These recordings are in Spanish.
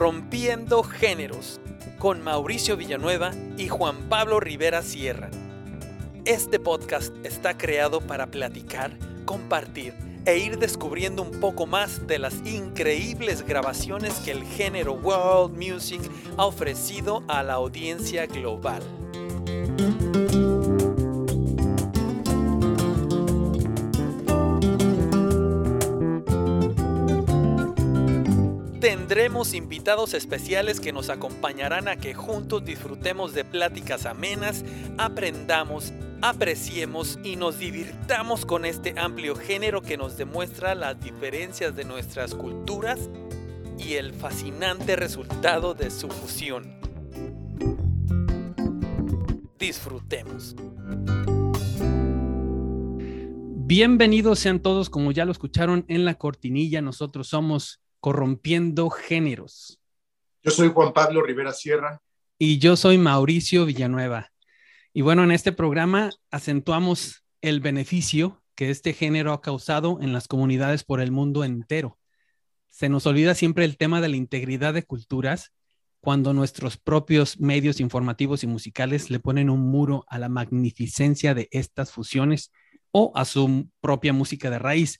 Corrompiendo Géneros con Mauricio Villanueva y Juan Pablo Rivera Sierra. Este podcast está creado para platicar, compartir e ir descubriendo un poco más de las increíbles grabaciones que el género World Music ha ofrecido a la audiencia global. Tendremos invitados especiales que nos acompañarán a que juntos disfrutemos de pláticas amenas, aprendamos, apreciemos y nos divirtamos con este amplio género que nos demuestra las diferencias de nuestras culturas y el fascinante resultado de su fusión. Disfrutemos. Bienvenidos sean todos, como ya lo escucharon en la cortinilla, nosotros somos Corrompiendo Géneros. Yo soy Juan Pablo Rivera Sierra. Y yo soy Mauricio Villanueva. Y bueno, en este programa acentuamos el beneficio que este género ha causado en las comunidades por el mundo entero. Se nos olvida siempre el tema de la integridad de culturas cuando nuestros propios medios informativos y musicales le ponen un muro a la magnificencia de estas fusiones o a su propia música de raíz.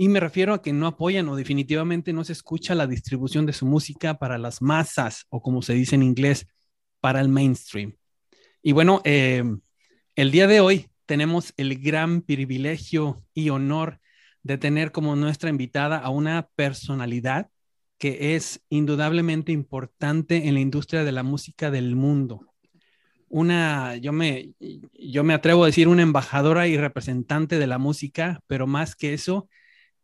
Y me refiero a que no apoyan o definitivamente no se escucha la distribución de su música para las masas o como se dice en inglés, para el mainstream. Y bueno, eh, el día de hoy tenemos el gran privilegio y honor de tener como nuestra invitada a una personalidad que es indudablemente importante en la industria de la música del mundo. Una, yo me, yo me atrevo a decir una embajadora y representante de la música, pero más que eso,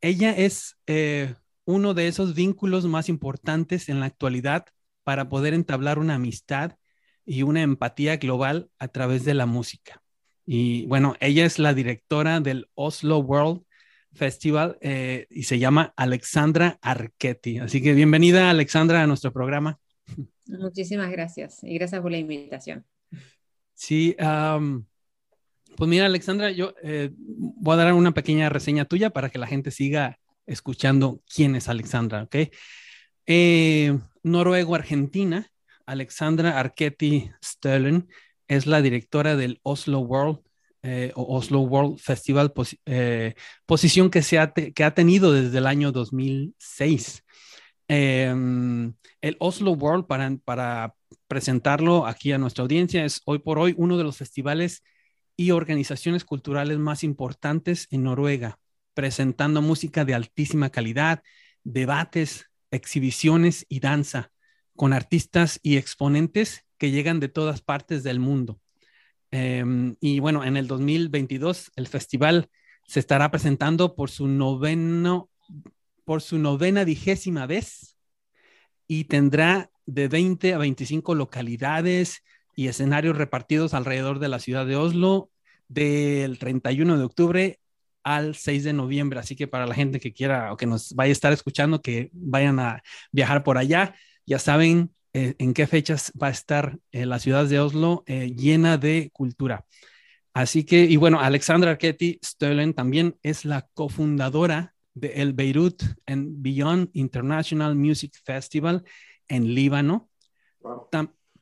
ella es eh, uno de esos vínculos más importantes en la actualidad para poder entablar una amistad y una empatía global a través de la música. Y bueno, ella es la directora del Oslo World Festival eh, y se llama Alexandra Archetti. Así que bienvenida, Alexandra, a nuestro programa. Muchísimas gracias y gracias por la invitación. Sí, pues mira, Alexandra, yo eh, voy a dar una pequeña reseña tuya para que la gente siga escuchando quién es Alexandra, ¿ok? Eh, Noruego-Argentina, Alexandra Archetti Sterling es la directora del Oslo World eh, Oslo World Festival, posición que, se ha que ha tenido desde el año 2006. Em, el Oslo World, para, para presentarlo aquí a nuestra audiencia, es hoy por hoy uno de los festivales y organizaciones culturales más importantes en Noruega, presentando música de altísima calidad, debates, exhibiciones y danza, con artistas y exponentes que llegan de todas partes del mundo. Em, y bueno, en el 2022 el festival se estará presentando por su noveno, por su novena vigésima vez y tendrá de 20 a 25 localidades y escenarios repartidos alrededor de la ciudad de Oslo del 31 de octubre al 6 de noviembre. Así que para la gente que quiera o que nos vaya a estar escuchando, que vayan a viajar por allá, ya saben eh, en qué fechas va a estar eh, la ciudad de Oslo eh, llena de cultura. Así que, y bueno, Alexandra Archetti Stollen también es la cofundadora de el Beirut and Beyond International Music Festival en Líbano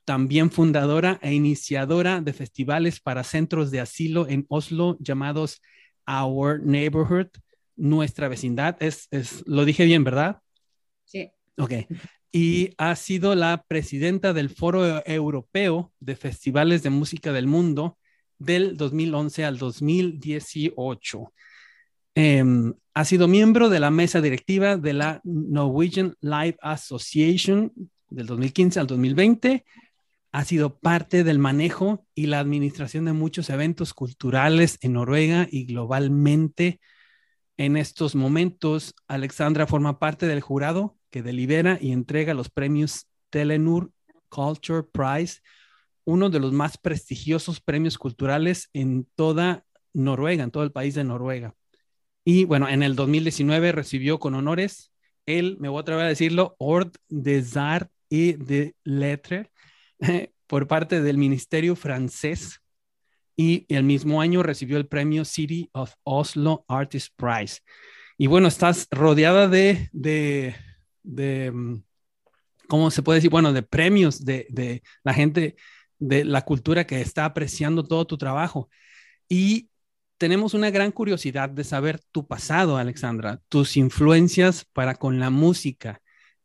también fundadora e iniciadora de festivales para centros de asilo en Oslo llamados Our Neighborhood, nuestra vecindad. Es, lo dije bien, ¿verdad? Sí. Ok. Y ha sido la presidenta del Foro Europeo de Festivales de Música del Mundo del 2011 al 2018. Em, ha sido miembro de la mesa directiva de la Norwegian Live Association del 2015 al 2020 ha sido parte del manejo y la administración de muchos eventos culturales en Noruega y globalmente. En estos momentos, Alexandra forma parte del jurado que delibera y entrega los premios Telenur Culture Prize, uno de los más prestigiosos premios culturales en toda Noruega, en todo el país de Noruega. Y bueno, en el 2019 recibió con honores el, me voy a atrever a decirlo, Ord des Arts et de Lettres por parte del Ministerio francés y el mismo año recibió el premio City of Oslo Artist Prize. Y bueno, estás rodeada de, de, de, mm, ¿cómo se puede decir? Bueno, de premios de, de la gente, de la cultura que está apreciando todo tu trabajo. Y tenemos una gran curiosidad de saber tu pasado, Alexandra, tus influencias para con la música.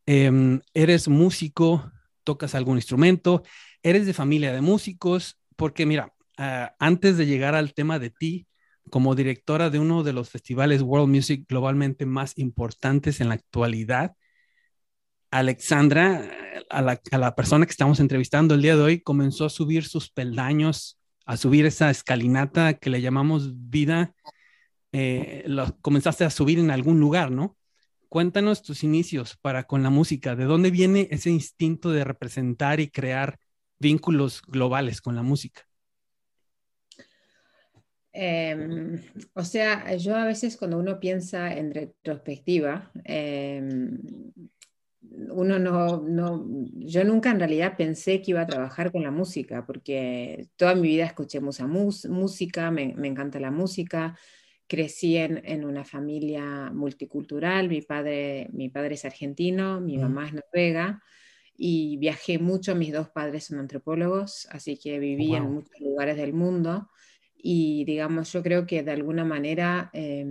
Em, ¿Eres músico? ¿Tocas algún instrumento? ¿Eres de familia de músicos? Porque mira, ah, antes de llegar al tema de ti, como directora de uno de los festivales World Music globalmente más importantes en la actualidad, Alexandra, a la, a la, persona que estamos entrevistando el día de hoy, comenzó a subir sus peldaños a subir esa escalinata que le llamamos vida, eh, comenzaste a subir en algún lugar, ¿no? Cuéntanos tus inicios para con la música, ¿de dónde viene ese instinto de representar y crear vínculos globales con la música? Eh, o sea, yo a veces cuando uno piensa en retrospectiva, eh, uno no, no, yo nunca en realidad pensé que iba a trabajar con la música, porque toda mi vida escuché mucha música, me, encanta la música, crecí en, en, una familia multicultural, mi padre, mi padre es argentino, mi mamá es noruega, y viajé mucho, mis dos padres son antropólogos, así que viví wow. en muchos lugares del mundo, y digamos, yo creo que de alguna manera... Eh,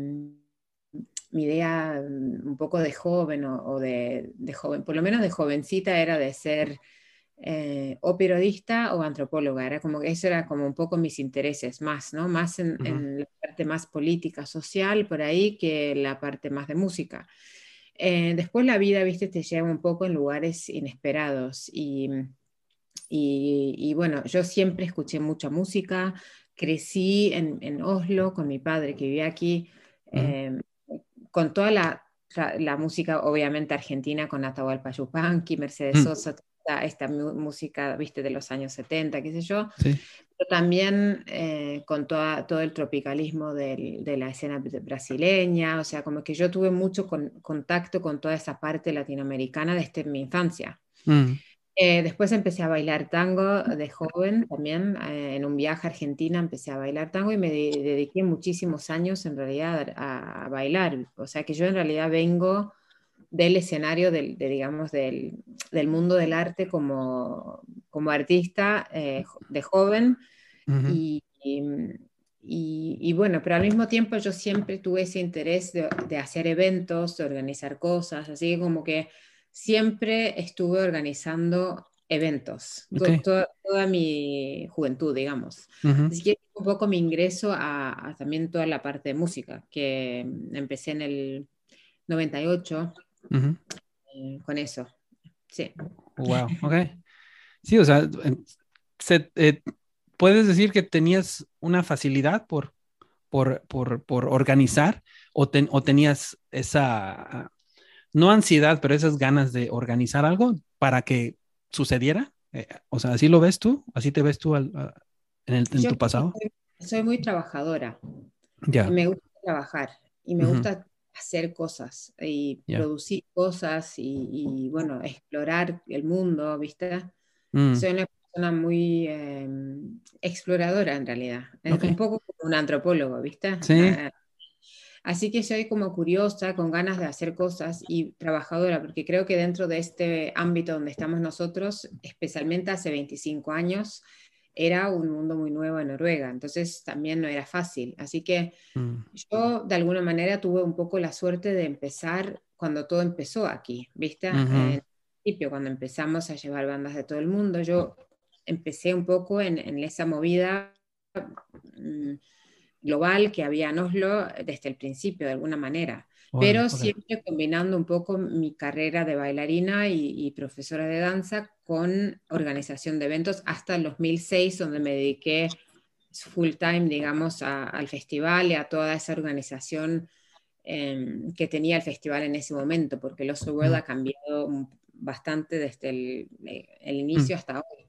mi idea mm, un poco de joven o, o de, de, joven, por lo menos de jovencita, era de ser eh, o periodista o antropóloga. Era como que eso era como un poco mis intereses, más, ¿no? Más en, uh -huh. en la parte más política, social, por ahí, que la parte más de música. Eh, después la vida, viste, te lleva un poco en lugares inesperados y, y, y bueno, yo siempre escuché mucha música, crecí en, en, Oslo con mi padre que vivía aquí. Uh -huh. eh, con toda la, la, música, obviamente argentina, con Atahualpa Yupanqui, Mercedes mm. Sosa, esta, esta, música, viste, de los años 70, qué sé yo, sí. pero también eh, con toda, todo el tropicalismo del, de la escena brasileña, o sea, como que yo tuve mucho con, contacto con toda esa parte latinoamericana desde mi infancia. Mm. Eh, después empecé a bailar tango de joven también, eh, en un viaje a Argentina empecé a bailar tango y me de dediqué muchísimos años en realidad a, a, bailar. O sea que yo en realidad vengo del escenario, del, de, digamos, del, del, mundo del arte como, como artista eh, de joven uh -huh. y, y, y, bueno, pero al mismo tiempo yo siempre tuve ese interés de, de hacer eventos, de organizar cosas, así que como que siempre estuve organizando eventos, okay. toda, toda, mi juventud, digamos. Uh -huh. Así que un poco mi ingreso a, a, también toda la parte de música, que empecé en el 98 uh -huh. eh, con eso. Sí. Wow, ok. Sí, o sea, se, eh, puedes decir que tenías una facilidad por, por, por, por organizar o, ten, o tenías esa no ansiedad, pero esas ganas de organizar algo para que sucediera? Eh, o sea, ¿así lo ves tú? ¿Así te ves tú al, a, en, el, en tu pasado? Soy, soy, muy trabajadora. Ya. Yeah. Me gusta trabajar y me uh -huh. gusta hacer cosas y yeah. producir cosas y, y, bueno, explorar el mundo, ¿viste? Mm. Soy una persona muy eh, exploradora en realidad. Okay. Un poco como un antropólogo, ¿viste? Sí. Uh, Así que soy como curiosa, con ganas de hacer cosas y trabajadora, porque creo que dentro de este ámbito donde estamos nosotros, especialmente hace 25 años, era un mundo muy nuevo en Noruega, entonces también no era fácil. Así que mm. yo de alguna manera tuve un poco la suerte de empezar cuando todo empezó aquí, ¿viste? Uh -huh. En principio, cuando empezamos a llevar bandas de todo el mundo, yo empecé un poco en, en esa movida. Mmm, global que había en Oslo desde el principio, de alguna manera. Pero okay. siempre combinando un poco mi carrera de bailarina y, y, profesora de danza con organización de eventos hasta el 2006, donde me dediqué full time, digamos, a, al festival y a toda esa organización eh, que tenía el festival en ese momento, porque el Oslo World mm. ha cambiado bastante desde el, el inicio mm. hasta hoy.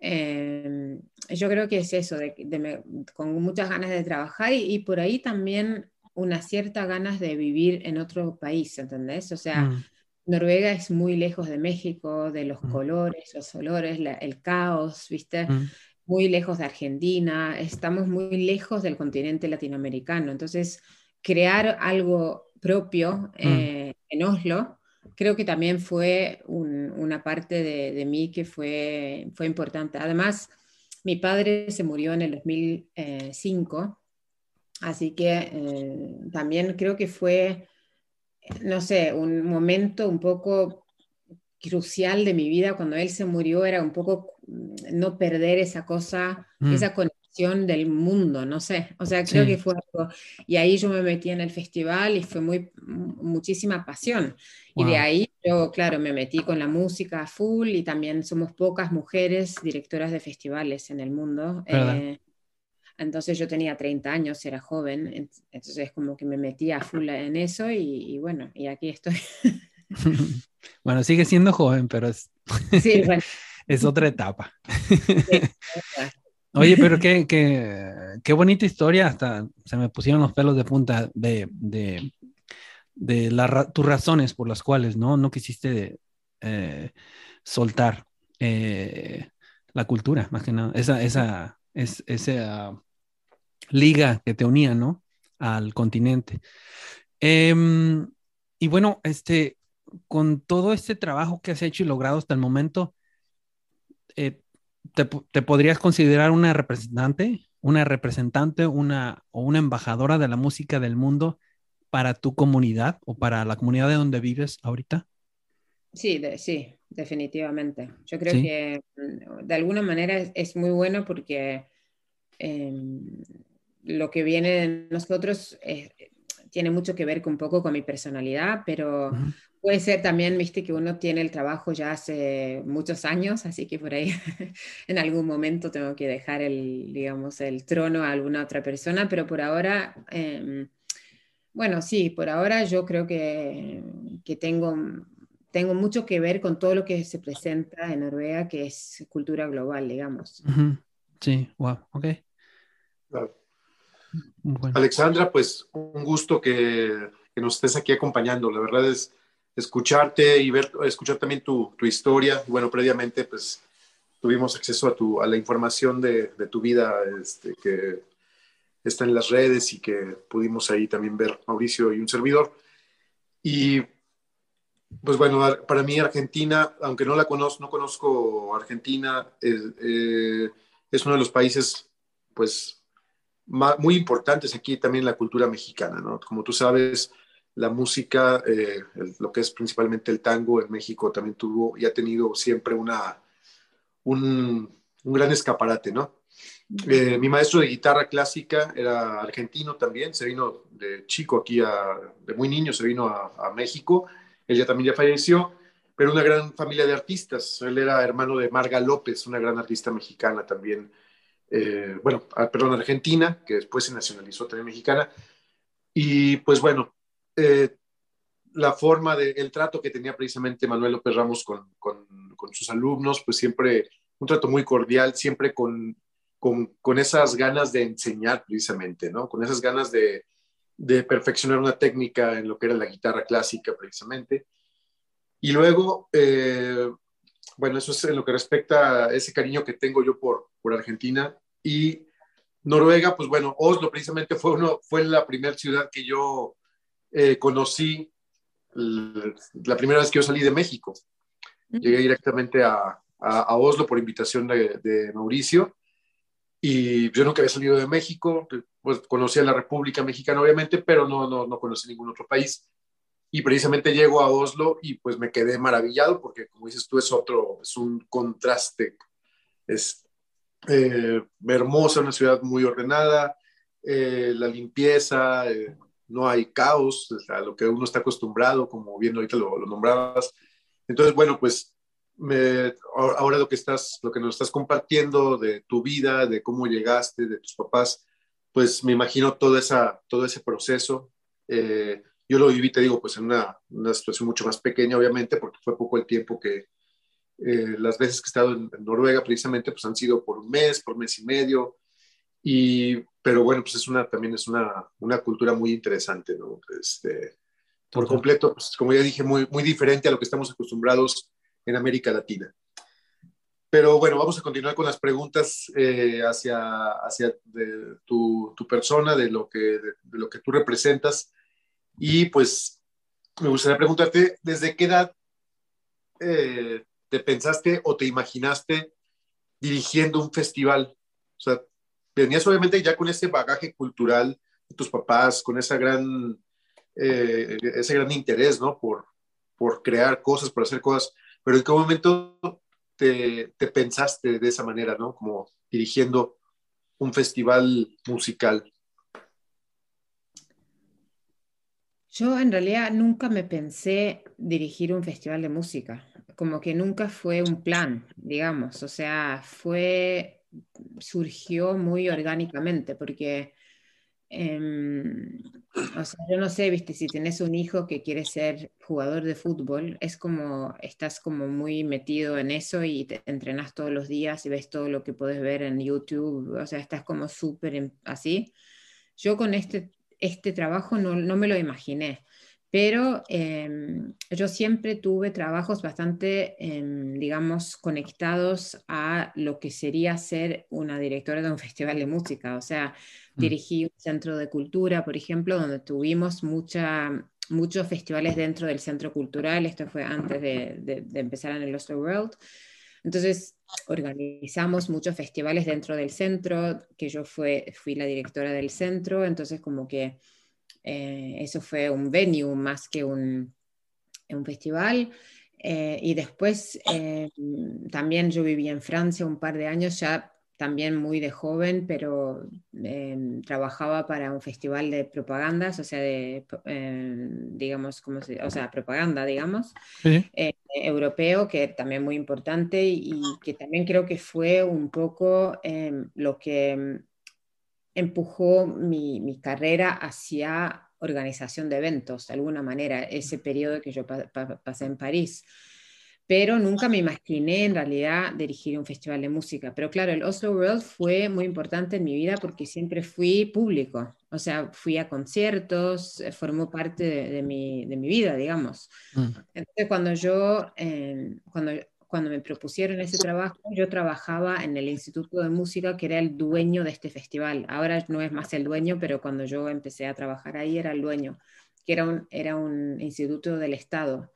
Eh, yo creo que es eso, de, de, con muchas ganas de trabajar y, y, por ahí también una cierta ganas de vivir en otro país, ¿entendés? O sea, mm. Noruega es muy lejos de México, de los mm. colores, los olores, la, el caos, ¿viste? Mm. Muy lejos de Argentina, estamos muy lejos del continente latinoamericano. Entonces, crear algo propio eh, en Oslo creo que también fue una parte de, mí que fue, fue importante. Además, mi padre se murió en el 2005, así que eh, también creo que fue, no sé, un momento un poco crucial de mi vida cuando él se murió, era un poco mm, no perder esa cosa, mm. esa conexión del mundo, no sé, o sea, creo que fue algo, y ahí yo me metí en el festival y fue muy, muchísima pasión. Y de ahí yo, claro, me metí con la música full y también somos pocas mujeres directoras de festivales en el mundo. Eh, entonces yo tenía 30 años, era joven, entonces como que me metí a full en eso y, bueno, y aquí estoy. bueno, sigue siendo joven, pero es, es otra etapa. Oye, pero qué, qué, qué, bonita historia, hasta se me pusieron los pelos de punta de, de, de tus razones por las cuales no, no quisiste eh, soltar eh, la cultura, más que nada, esa, esa, es, esa liga que te unía, ¿no? Al continente. Em, y bueno, este, con todo este trabajo que has hecho y logrado hasta el momento, eh, te, te, podrías considerar una representante, una representante, una o una embajadora de la música del mundo para tu comunidad o para la comunidad de donde vives ahorita? Sí, sí, definitivamente. Yo creo que de alguna manera es, muy bueno porque em, lo que viene de nosotros tiene mucho que ver con un poco con mi personalidad, pero puede ser también, viste, que uno tiene el trabajo ya hace muchos años, así que por ahí en algún momento tengo que dejar el, digamos, el trono a alguna otra persona, pero por ahora... Em, bueno, sí, por ahora yo creo que, tengo, tengo mucho que ver con todo lo que se presenta en Noruega, que es cultura global, digamos. Sí, wow, ok. Alexandra, pues un gusto que, nos estés aquí acompañando. La verdad es escucharte y ver, escuchar también tu, historia. Bueno, previamente, pues tuvimos acceso a, tu, a la información de, tu vida este, que está en las redes y que pudimos ahí también ver Mauricio y un servidor. Y pues bueno, para mí Argentina, aunque no la conozco, no conozco Argentina, eh, es uno de los países pues muy importantes aquí también la cultura mexicana, ¿no? Como tú sabes, la música, eh, lo que es principalmente el tango en México también tuvo y ha tenido siempre una, un, un gran escaparate, ¿no? Eh, mi maestro de guitarra clásica era argentino también, se vino de chico aquí, de muy niño, se vino a, México, él ya también ya falleció, pero una gran familia de artistas, él era hermano de Marga López, una gran artista mexicana también, eh, bueno, ah, perdón, argentina, que después se nacionalizó también mexicana, y pues bueno, eh, la forma de, el trato que tenía precisamente Manuel López Ramos con, con, con sus alumnos, pues siempre un trato muy cordial, siempre con con, esas ganas de enseñar precisamente, ¿no? Con esas ganas de, perfeccionar una técnica en lo que era la guitarra clásica precisamente. Y luego, eh, bueno, eso es en lo que respecta a ese cariño que tengo yo por, por Argentina. Y Noruega, pues bueno, Oslo precisamente fue, uno, fue la primera ciudad que yo eh, conocí la primera vez que yo salí de México. Llegué directamente a, a, Oslo por invitación de, de Mauricio y yo nunca había salido de México, pues conocía la República Mexicana obviamente, pero no, no, no conocí ningún otro país. Y precisamente llego a Oslo y pues me quedé maravillado porque como dices tú es otro, es un contraste. Es eh, hermosa, una ciudad muy ordenada, eh, la limpieza, eh, no hay caos, a lo que uno está acostumbrado, como bien ahorita lo, lo nombrabas. Entonces, bueno, pues me, ahora lo que, estás, lo que nos estás compartiendo de tu vida, de cómo llegaste, de tus papás, pues me imagino todo, esa, todo ese proceso. Eh, yo lo viví, te digo, pues en una, una, situación mucho más pequeña, obviamente, porque fue poco el tiempo que eh, las veces que he estado en, Noruega, precisamente, pues han sido por un mes, por mes y medio. Y, pero bueno, pues es una, también es una, una cultura muy interesante, ¿no? Este, por completo, pues como ya dije, muy, muy diferente a lo que estamos acostumbrados en América Latina. Pero bueno, vamos a continuar con las preguntas eh, hacia, hacia tu, tu, persona, de lo, que, de, lo que tú representas. Y pues me gustaría preguntarte, ¿desde qué edad eh, te pensaste o te imaginaste dirigiendo un festival? O sea, venías obviamente ya con ese bagaje cultural de tus papás, con esa gran, eh, ese gran interés, ¿no? Por, por crear cosas, por hacer cosas, pero ¿en qué momento te, te pensaste de esa manera, ¿no? Como dirigiendo un festival musical. Yo en realidad nunca me pensé dirigir un festival de música, como que nunca fue un plan, digamos, o sea, fue, surgió muy orgánicamente, porque, em, o sea, yo no sé, viste, si tienes un hijo que quiere ser jugador de fútbol, es como, estás como muy metido en eso y te entrenas todos los días y ves todo lo que puedes ver en YouTube, o sea, estás como súper así. Yo con este este trabajo no, no me lo imaginé, pero em, yo siempre tuve trabajos bastante, em, digamos, conectados a lo que sería ser una directora de un festival de música. O sea, mm. dirigí un centro de cultura, por ejemplo, donde tuvimos mucha, muchos festivales dentro del centro cultural. Esto fue antes de, de, empezar en el Oslo World. Entonces, organizamos muchos festivales dentro del centro, que yo fue, fui la directora del centro, entonces como que eh, eso fue un venue más que un, un festival. Eh, y después eh, también yo viví en Francia un par de años, ya también muy de joven, pero trabajaba para un festival de propagandas, o sea, de, digamos, como o sea, propaganda, digamos. Sí europeo, que también muy importante y que también creo que fue un poco lo que empujó mi, mi, carrera hacia organización de eventos, de alguna manera, ese periodo que yo pasé en París pero nunca me imaginé en realidad dirigir un festival de música. Pero claro, el Oslo World fue muy importante en mi vida porque siempre fui público, o sea, fui a conciertos, eh, formó parte de, mi, de mi, vida, digamos. Mm. Entonces, cuando yo, eh, cuando, cuando me propusieron ese trabajo, yo trabajaba en el Instituto de Música, que era el dueño de este festival. Ahora no es más el dueño, pero cuando yo empecé a trabajar ahí era el dueño, que era un, era un instituto del Estado.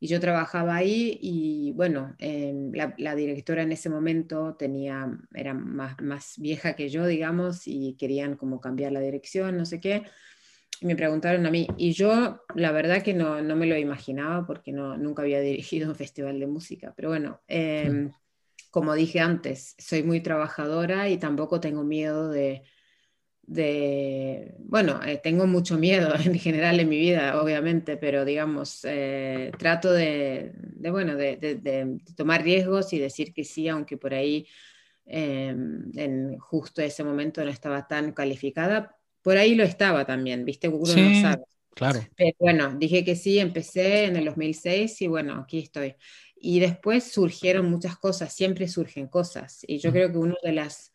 Y yo trabajaba ahí y bueno, em, la, directora en ese momento tenía, era más, más vieja que yo, digamos, y querían como cambiar la dirección, no sé qué. Y me preguntaron a mí, y yo la verdad que no, no me lo imaginaba porque no, nunca había dirigido un festival de música, pero bueno, em, como dije antes, soy muy trabajadora y tampoco tengo miedo de, de, bueno, eh, tengo mucho miedo en general en mi vida, obviamente, pero digamos, eh, trato de, bueno, de, tomar riesgos y decir que sí, aunque por ahí em, en justo ese momento no estaba tan calificada, por ahí lo estaba también, ¿viste? Uno no sabe. Claro. Pero bueno, dije que sí, empecé en el 2006 y bueno, aquí estoy. Y después surgieron muchas cosas, siempre surgen cosas. Y yo creo que una de las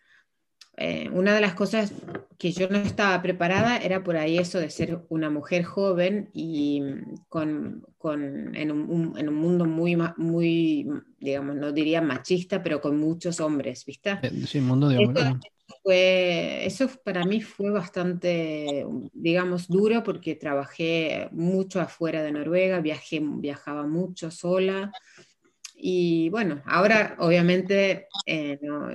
eh, una de las cosas que yo no estaba preparada era por ahí eso de ser una mujer joven y con, con en, un, en, un, mundo muy, muy, digamos, no diría machista, pero con muchos hombres, ¿viste? Eh, sí, mundo de hombres. Fue, eso para mí fue bastante, digamos, duro porque trabajé mucho afuera de Noruega, viajé, viajaba mucho sola. Y bueno, ahora obviamente, eh, no,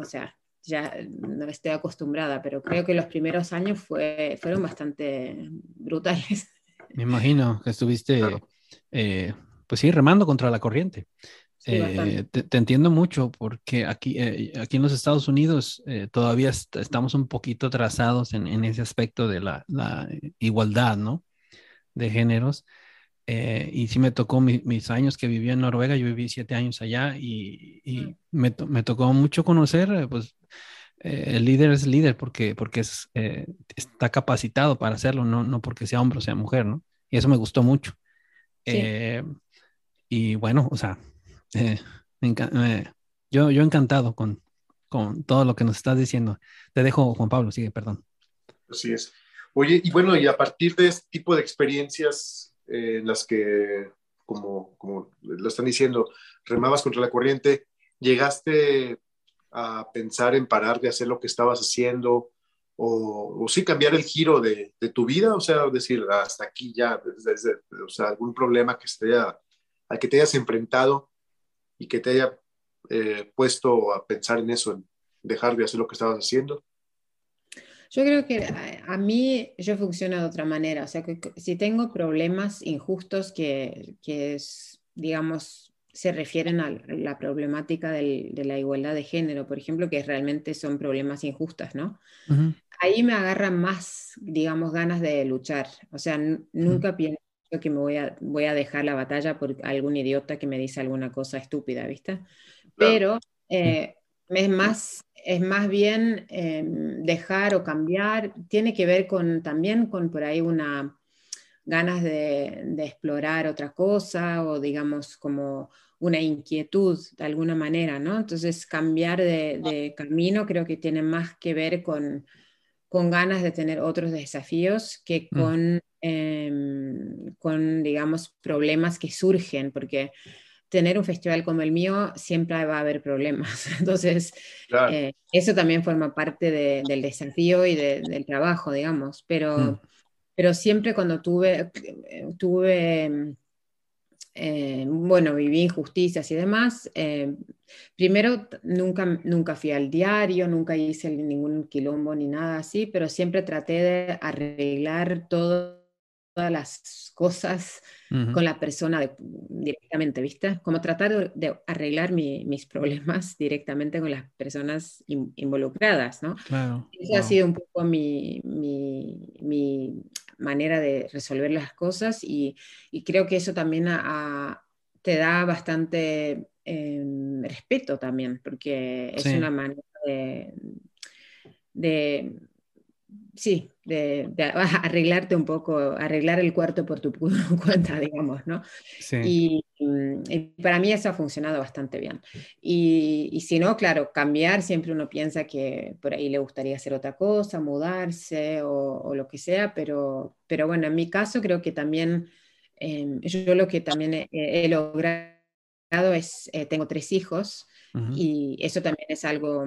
o sea, ya no estoy acostumbrada, pero creo que los primeros años fue, fueron bastante brutales. Me imagino que estuviste, eh, pues sí, remando contra la corriente. Eh, te, entiendo mucho porque aquí, eh, aquí en los Estados Unidos todavía estamos un poquito atrasados en, en ese aspecto de la, la, igualdad, ¿no? De géneros. y sí me tocó mis años que viví en Noruega, yo viví siete años allá y, y me, me, tocó mucho conocer pues, eh, el líder es líder porque, porque es, eh, está capacitado para hacerlo, no, no porque sea hombre o sea mujer, ¿no? Y eso me gustó mucho. Eh, y bueno, o sea, yo, yo encantado con, con todo lo que nos estás diciendo. Te dejo, Juan Pablo, sigue, perdón. Así es. Oye, y bueno, y a partir de este tipo de experiencias en las que, como, como lo están diciendo, remabas contra la corriente, llegaste a pensar en parar de hacer lo que estabas haciendo o, sí cambiar el giro de, tu vida, o sea, decir, hasta aquí ya, desde, o sea, algún problema que esté al que te hayas enfrentado y que te haya eh, puesto a pensar en eso, en dejar de hacer lo que estabas haciendo? Yo creo que a, mí yo funciono de otra manera, o sea, que si tengo problemas injustos que, que es, digamos, se refieren a la problemática del, de la igualdad de género, por ejemplo, que realmente son problemas injustas, ¿no? Ahí me agarran más, digamos, ganas de luchar. O sea, nunca pienso que me voy a, voy a dejar la batalla por algún idiota que me dice alguna cosa estúpida, ¿viste? Pero eh, es, más, es más bien em, dejar o cambiar, tiene que ver con, también con por ahí una ganas de, de, explorar otra cosa o digamos como una inquietud de alguna manera, ¿no? Entonces cambiar de, de camino creo que tiene más que ver con, con ganas de tener otros desafíos que mm. con, em, con, digamos, problemas que surgen, porque tener un festival como el mío siempre va a haber problemas. Entonces, eh, eso también forma parte del desafío y del trabajo, digamos. Pero, mm. pero siempre cuando tuve, tuve eh, bueno, viví injusticias y demás, eh, primero nunca, nunca fui al diario, nunca hice ningún quilombo ni nada así, pero siempre traté de arreglar todas las cosas con la persona directamente, ¿viste? Como tratar de, arreglar mis problemas directamente con las personas involucradas, ¿no? Claro. Esa ha sido un poco mi, mi, manera de resolver las cosas y, creo que eso también te da bastante em, respeto también, porque es una manera de sí, de, arreglarte un poco, arreglar el cuarto por tu cuenta, digamos, ¿no? Sí. Mm, y, para mí eso ha funcionado bastante bien. Y, si no, claro, cambiar, siempre uno piensa que por ahí le gustaría hacer otra cosa, mudarse o, lo que sea, pero, pero bueno, en mi caso creo que también, em, yo lo que también he, logrado es, eh, tengo tres hijos y eso también es algo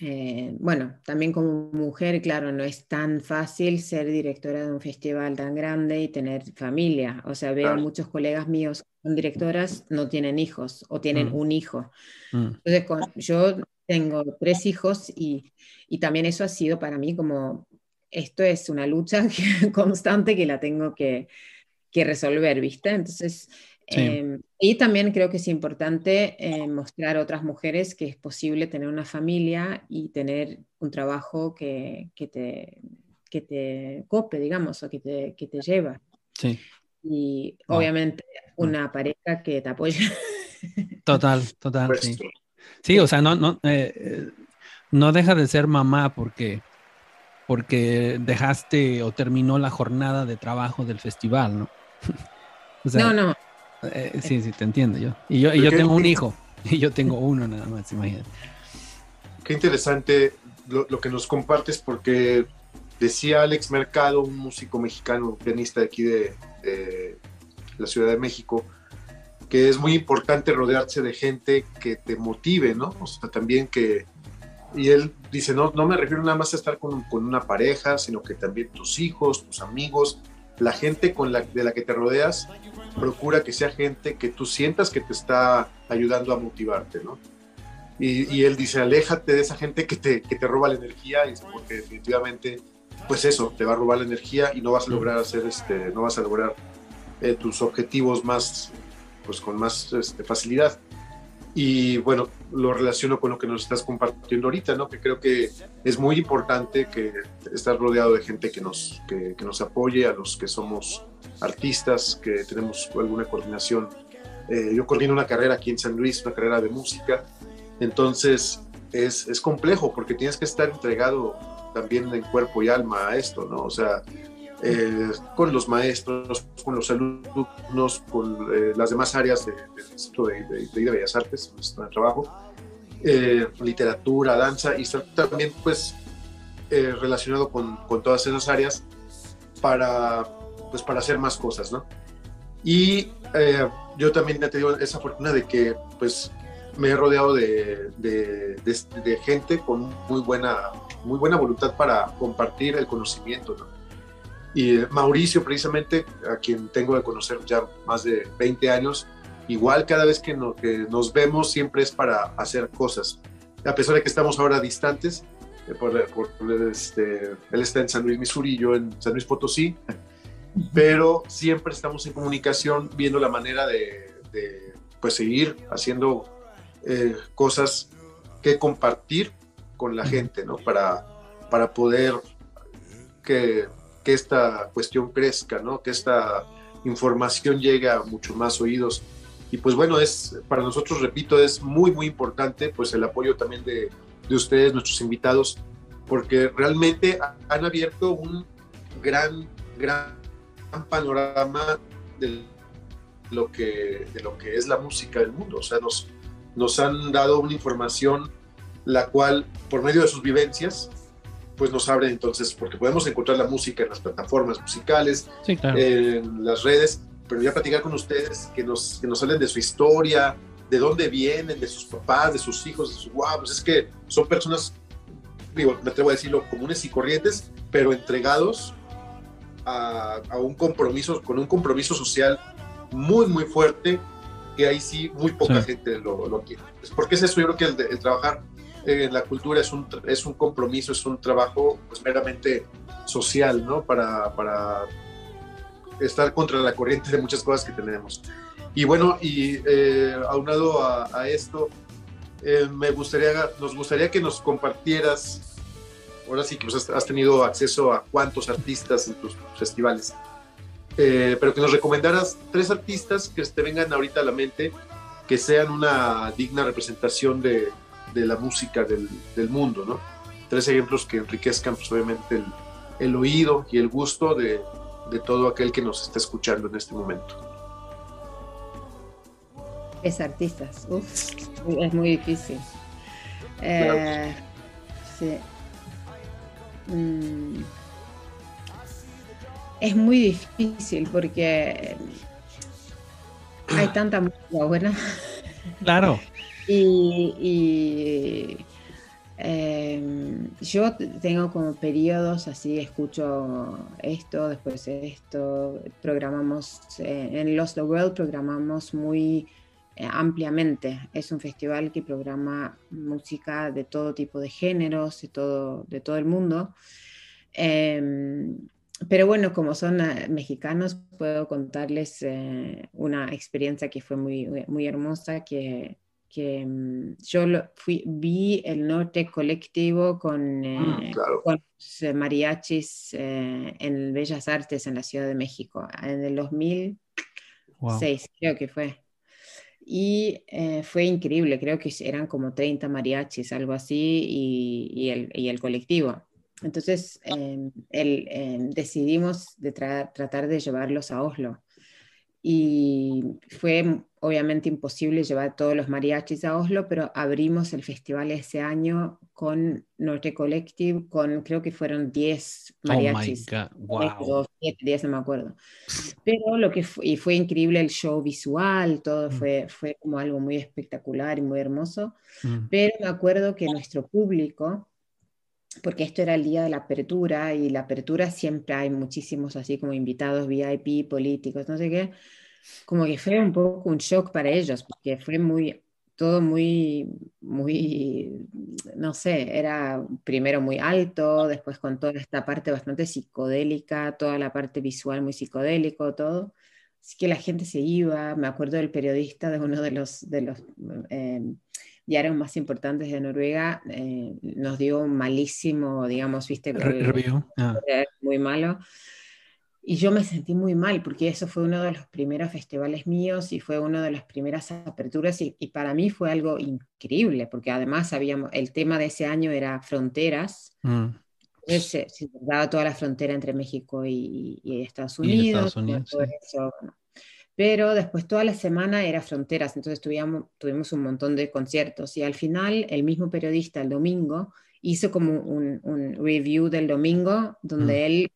eh, bueno, también como mujer, claro, no es tan fácil ser directora de un festival tan grande y tener familia. O sea, veo muchos colegas míos que son directoras, no tienen hijos o tienen mm. un hijo. Mm. Entonces, yo tengo tres hijos y, y, también eso ha sido para mí como, esto es una lucha constante que la tengo que, que resolver, ¿viste? Entonces, Em, y también creo que es importante eh, mostrar a otras mujeres que es posible tener una familia y tener un trabajo que, que te, que te cope, digamos, o que te, que te lleva. Sí. Y obviamente una pareja que te apoye. Total, total, sí. Sí, o sea, no, no, eh, no deja de ser mamá porque, porque dejaste o terminó la jornada de trabajo del festival, ¿no? no, no, eh, sí, sí, te entiendo yo. Y yo, y yo tengo un hijo, y yo tengo uno nada más, imagínate. Qué interesante lo, que nos compartes, porque decía Alex Mercado, un músico mexicano, pianista de aquí de, la Ciudad de México, que es muy importante rodearse de gente que te motive, ¿no? O sea, también que... Y él dice, no, no me refiero nada más a estar con, con una pareja, sino que también tus hijos, tus amigos, la gente con la, de la que te rodeas, procura que sea gente que tú sientas que te está ayudando a motivarte, ¿no? Y, él dice, aléjate de esa gente que te, que te roba la energía, porque definitivamente, pues eso, te va a robar la energía y no vas a lograr hacer, este, no vas a lograr eh, tus objetivos más, pues con más este, facilidad. Y bueno, lo relaciono con lo que nos estás compartiendo ahorita, ¿no? Que creo que es muy importante que estar rodeado de gente que nos, que, nos apoye, a los que somos artistas, que tenemos alguna coordinación. Eh, yo coordino una carrera aquí en San Luis, una carrera de música, entonces es, es complejo porque tienes que estar entregado también en cuerpo y alma a esto, ¿no? O sea, eh, con los maestros, con los alumnos, con eh, las demás áreas del Instituto de, de, de, Bellas Artes, nuestro trabajo, eh, literatura, danza, y también pues relacionado con, con, todas esas áreas para, pues, para hacer más cosas, ¿no? Y yo también he tenido esa fortuna de que pues me he rodeado de, de, de, gente con muy buena, muy buena voluntad para compartir el conocimiento. Y Mauricio, precisamente, a quien tengo de conocer ya más de 20 años, igual cada vez que, nos vemos siempre es para hacer cosas. A pesar de que estamos ahora distantes, eh, por, este, él está en San Luis, Missouri, yo en San Luis Potosí, pero siempre estamos en comunicación viendo la manera de, pues, seguir haciendo eh, cosas que compartir con la gente, ¿no? Para, para poder que, que esta cuestión crezca, ¿no? Que esta información llegue a mucho más oídos. Y pues bueno, es para nosotros, repito, es muy, muy importante pues el apoyo también de, de ustedes, nuestros invitados, porque realmente han abierto un gran, gran panorama de lo que, de lo que es la música del mundo. O sea, nos, nos han dado una información la cual, por medio de sus vivencias, pues nos abre entonces, porque podemos encontrar la música en las plataformas musicales, en las redes, pero ya platicar con ustedes, que nos, que nos hablen de su historia, de dónde vienen, de sus papás, de sus hijos, de sus wow, pues es que son personas, digo, me atrevo a decirlo, comunes y corrientes, pero entregados a, un compromiso, con un compromiso social muy, muy fuerte, que ahí sí muy poca gente lo, lo, quiere. Porque es eso, yo creo que el, trabajar en la cultura es un, es un compromiso, es un trabajo pues, meramente social, ¿no? Para, para estar contra la corriente de muchas cosas que tenemos. Y bueno, y eh, aunado a, esto, eh, me gustaría, nos gustaría que nos compartieras, ahora sí que pues, has tenido acceso a cuántos artistas en tus festivales, eh, pero que nos recomendaras tres artistas que te vengan ahorita a la mente, que sean una digna representación de, de la música del, del, mundo, ¿no? Tres ejemplos que enriquezcan pues, obviamente el, el oído y el gusto de, de todo aquel que nos está escuchando en este momento. Es artistas, es muy difícil. Eh, sí. Mm. Es muy difícil porque hay tanta música buena. Claro. Y, em, yo tengo como periodos así, escucho esto, después esto, programamos, eh, en Lost the World programamos muy eh, ampliamente. Es un festival que programa música de todo tipo de géneros, de todo, de todo el mundo. Em, pero bueno, como son eh, mexicanos, puedo contarles una experiencia que fue muy, muy hermosa, que, que mm, yo fui, vi el norte colectivo con, mm, con mariachis en Bellas Artes en la Ciudad de México, en el 2006 creo que fue. Y eh, fue increíble, creo que eran como 30 mariachis, algo así, y, el, y el, colectivo. Entonces em, el, em, decidimos de tratar de llevarlos a Oslo. Y fue obviamente imposible llevar todos los mariachis a Oslo, pero abrimos el festival ese año con Norte Collective, con creo que fueron 10 mariachis. Oh my wow. 10, no me acuerdo. Pero lo que fue, y fue increíble el show visual, todo mm. fue, fue como algo muy espectacular y muy hermoso. Mm. Pero me acuerdo que nuestro público, porque esto era el día de la apertura, y la apertura siempre hay muchísimos así como invitados VIP, políticos, no sé qué como que fue un poco un shock para ellos, porque fue muy, todo muy, muy, no sé, era primero muy alto, después con toda esta parte bastante psicodélica, toda la parte visual muy psicodélico, todo. Así que la gente se iba, me acuerdo del periodista de uno de los, de los eh, diarios más importantes de Noruega, eh, nos dio un malísimo, digamos, viste, review. Ah. muy malo. Y yo me sentí muy mal porque eso fue uno de los primeros festivales míos y fue una de las primeras aperturas y, para mí fue algo increíble porque además habíamos, el tema de ese año era fronteras. Mm. se, daba toda la frontera entre México y, Estados Unidos. Pero después toda la semana era fronteras, entonces tuvimos, tuvimos un montón de conciertos y al final el mismo periodista el domingo hizo como un, un review del domingo donde mm. él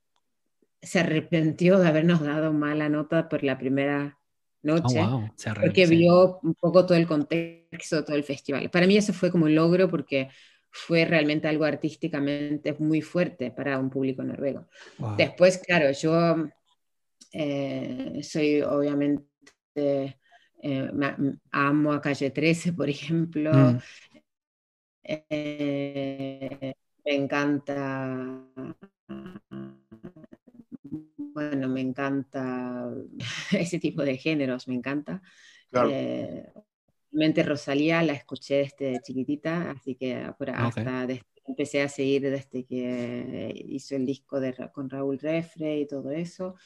se arrepintió de habernos dado mala nota por la primera noche, Oh, wow. Se porque vio un poco todo el contexto, todo el festival. Para mí eso fue como un logro porque fue realmente algo artísticamente muy fuerte para un público noruego. Wow. Después, claro, yo eh, soy obviamente, eh, amo a Calle 13, por ejemplo. Mm. Eh, me encanta, bueno, me encanta ese tipo de géneros, me encanta. Claro. Realmente Rosalía la escuché desde chiquitita, así que por hasta desde- empecé a seguir desde que hizo el disco de, con Raúl Refre y todo eso.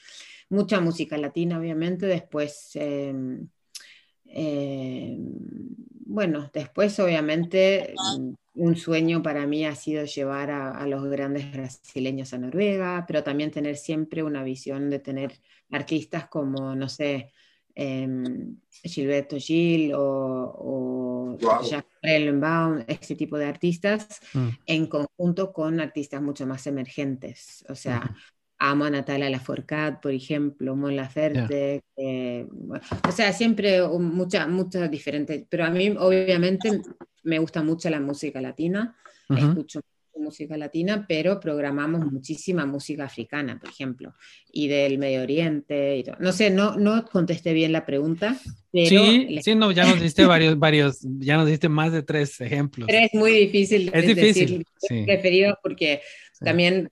Mucha música latina, obviamente. Después, eh, eh, bueno, después obviamente un sueño para mí ha sido llevar a, a los grandes brasileños a Noruega, pero también tener siempre una visión de tener artistas como, no sé, em, Gilberto Gil o, o Wow. Jacques Brellenbaum, ese tipo de artistas, Mm. en conjunto con artistas mucho más emergentes. O sea, amo a Natalia Lafourcade, por ejemplo, Mon Laferte, eh, bueno, o sea, siempre un- mucha, muchas diferentes, pero a mí obviamente me gusta mucho la música latina, escucho música latina, pero programamos muchísima música africana, por ejemplo, y del Medio Oriente. Y. No sé, no, no contesté bien la pregunta, pero, Sí, le- sí, no, ya nos diste varios, varios, ya nos diste más de tres ejemplos. pero es muy difícil Es difícil, decir sí. referido porque Sí. también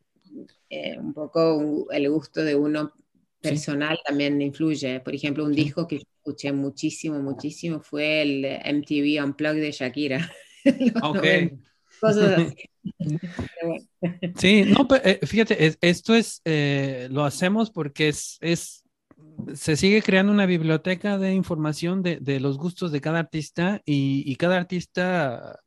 eh, un poco el gusto de uno personal también influye. Por ejemplo, un Sí. disco que yo escuché muchísimo, muchísimo fue el MTV Unplugged de Shakira. Ok. 90, cosas así. Sí, no, pero eh, fíjate, es- esto es, eh, lo hacemos porque es, es, se sigue creando una biblioteca de información de, de los gustos de cada artista y, y cada artista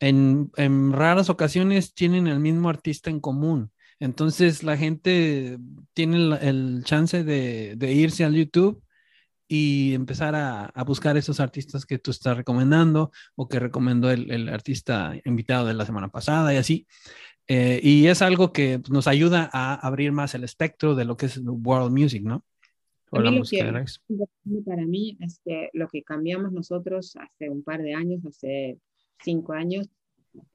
en, en raras ocasiones tienen el mismo artista en común. Entonces la gente tiene el, el chance de, de irse al YouTube y empezar a, a buscar esos artistas que tú estás recomendando o que recomendó el, el artista invitado de la semana pasada y así. Eh, y es algo que nos ayuda a abrir más el espectro de lo que es world music, ¿no? O la música que- de para mí es que lo que cambiamos nosotros hace un par de años, hace cinco años,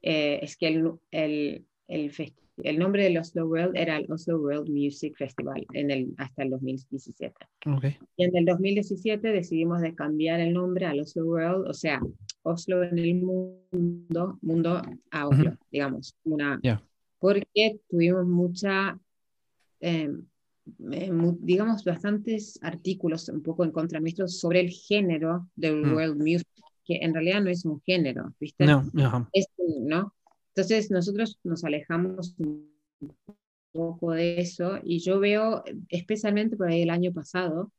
eh, es que el, el, el, fes- el nombre del Oslo World era el Oslo World Music Festival en el, hasta el 2017. Ok. Y en el 2017 decidimos de cambiar el nombre al Oslo World, o sea, Oslo en el mundo, mundo a Oslo, Ujú. digamos, una, Ya. porque tuvimos mucha, eh, eh, digamos, bastantes artículos un poco en contra nuestro sobre el género del Mm. world music, que en realidad no es un género, ¿viste? No, ajá. es, ¿no? Entonces nosotros nos alejamos un poco de eso y yo veo, especialmente por ahí el año pasado,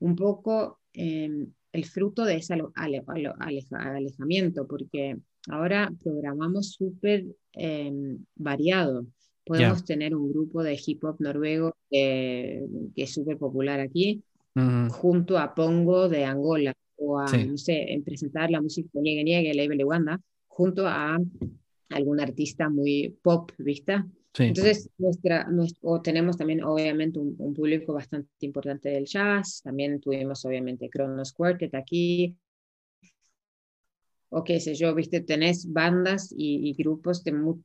un poco eh, el fruto de ese ale- ale- ale- aleja- alejamiento, porque ahora programamos súper eh, variado. Podemos tener un grupo de hip hop noruego que, que es súper popular aquí, junto a Pongo de Angola, o a, Sí. no sé, en presentar la música de Niegue Niegue, el label de Wanda, junto a algún artista muy pop, ¿viste? Sí. Entonces, nuestra, nues- o tenemos también obviamente un, un público bastante importante del jazz, también tuvimos obviamente Kronos Quartet aquí, o qué sé yo, viste, tenés bandas y, y grupos de mu-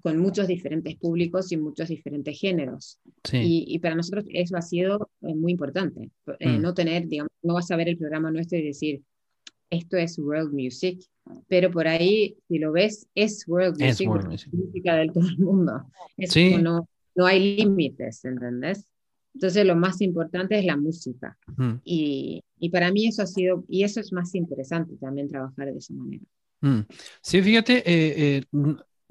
con muchos diferentes públicos y muchos diferentes géneros. Sí. Y, y para nosotros eso ha sido eh, muy importante. Eh, Mm. No tener, digamos, no vas a ver el programa nuestro y decir, esto es world music, pero por ahí, si lo ves, es world Es music, world music. música del todo el mundo. Es Sí. como no, no hay límites, ¿entendés? Entonces lo más importante es la música. Mm, Y, y para mí eso ha sido, y eso es más interesante también trabajar de esa manera. mm. Sí, fíjate, eh, eh,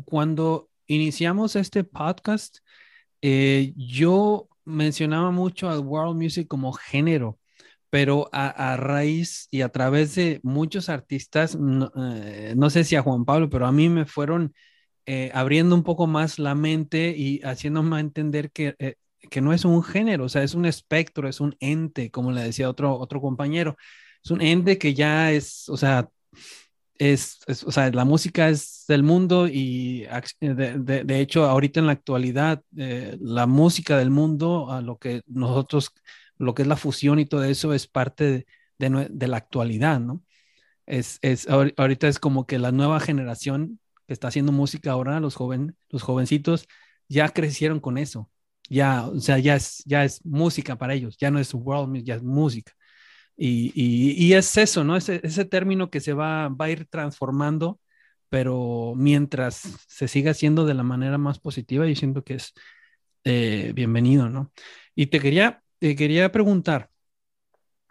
cuando iniciamos este podcast, eh, yo mencionaba mucho al world music como género, pero a, raíz y a través de muchos artistas, no, eh, no sé si a Juan Pablo, pero a mí me fueron eh, abriendo un poco más la mente y haciéndome entender que, eh, que no es un género, o sea, es un espectro, es un ente, como le decía otro, otro compañero, es un ente que ya es, o sea, es, o sea, la música es del mundo y de, de- de hecho ahorita en la actualidad la música del mundo a lo que nosotros lo que es la fusión y todo eso es parte de, la actualidad, ¿no? Es, es, ahorita es como que la nueva generación que está haciendo música ahora, los, joven, los jovencitos, ya crecieron con eso. Ya, o sea, ya es, ya es música para ellos, ya no es world music, ya es música. Y, y, es eso, ¿no? Ese, ese término que se va, va a ir transformando, pero mientras se siga haciendo de la manera más positiva, yo siento que es eh, bienvenido, ¿no? Y te quería, te quería preguntar,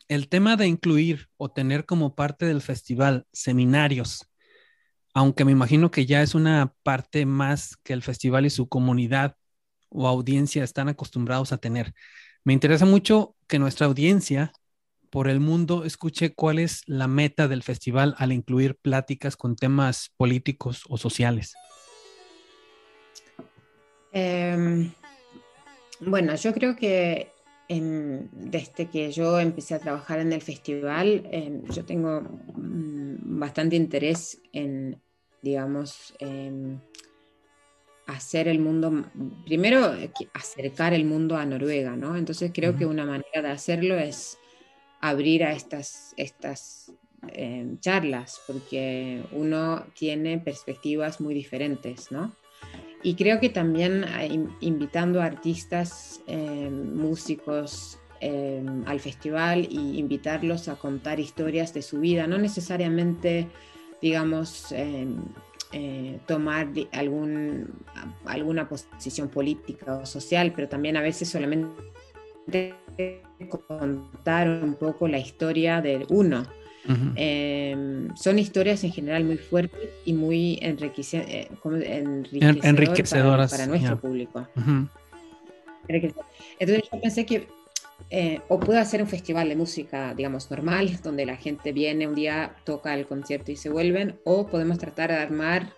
el tema de incluir o tener como parte del festival seminarios, aunque me imagino que ya es una parte más que el festival y su comunidad o audiencia están acostumbrados a tener. Me interesa mucho que nuestra audiencia por el mundo escuche cuál es la meta del festival al incluir pláticas con temas políticos o sociales. Em, bueno, yo creo que desde que yo empecé a trabajar en el festival, em, yo tengo mm, bastante interés en, digamos, hacer el mundo, primero acercar el mundo a Noruega, ¿no? Entonces creo que una manera de hacerlo es abrir a estas, estas em, charlas, porque uno tiene perspectivas muy diferentes, ¿no? Y creo que también eh, invitando a artistas, em, músicos em, al festival y invitarlos a contar historias de su vida, no necesariamente, digamos, eh, tomar algún, alguna posición política o social, pero también a veces solamente contar un poco la historia de uno. Em, son historias en general muy fuertes y muy eh, enriquecedoras, para, nuestro público. Entonces yo pensé que eh, o puedo hacer un festival de música, digamos, normal, donde la gente viene un día, toca el concierto y se vuelven, o podemos tratar de armar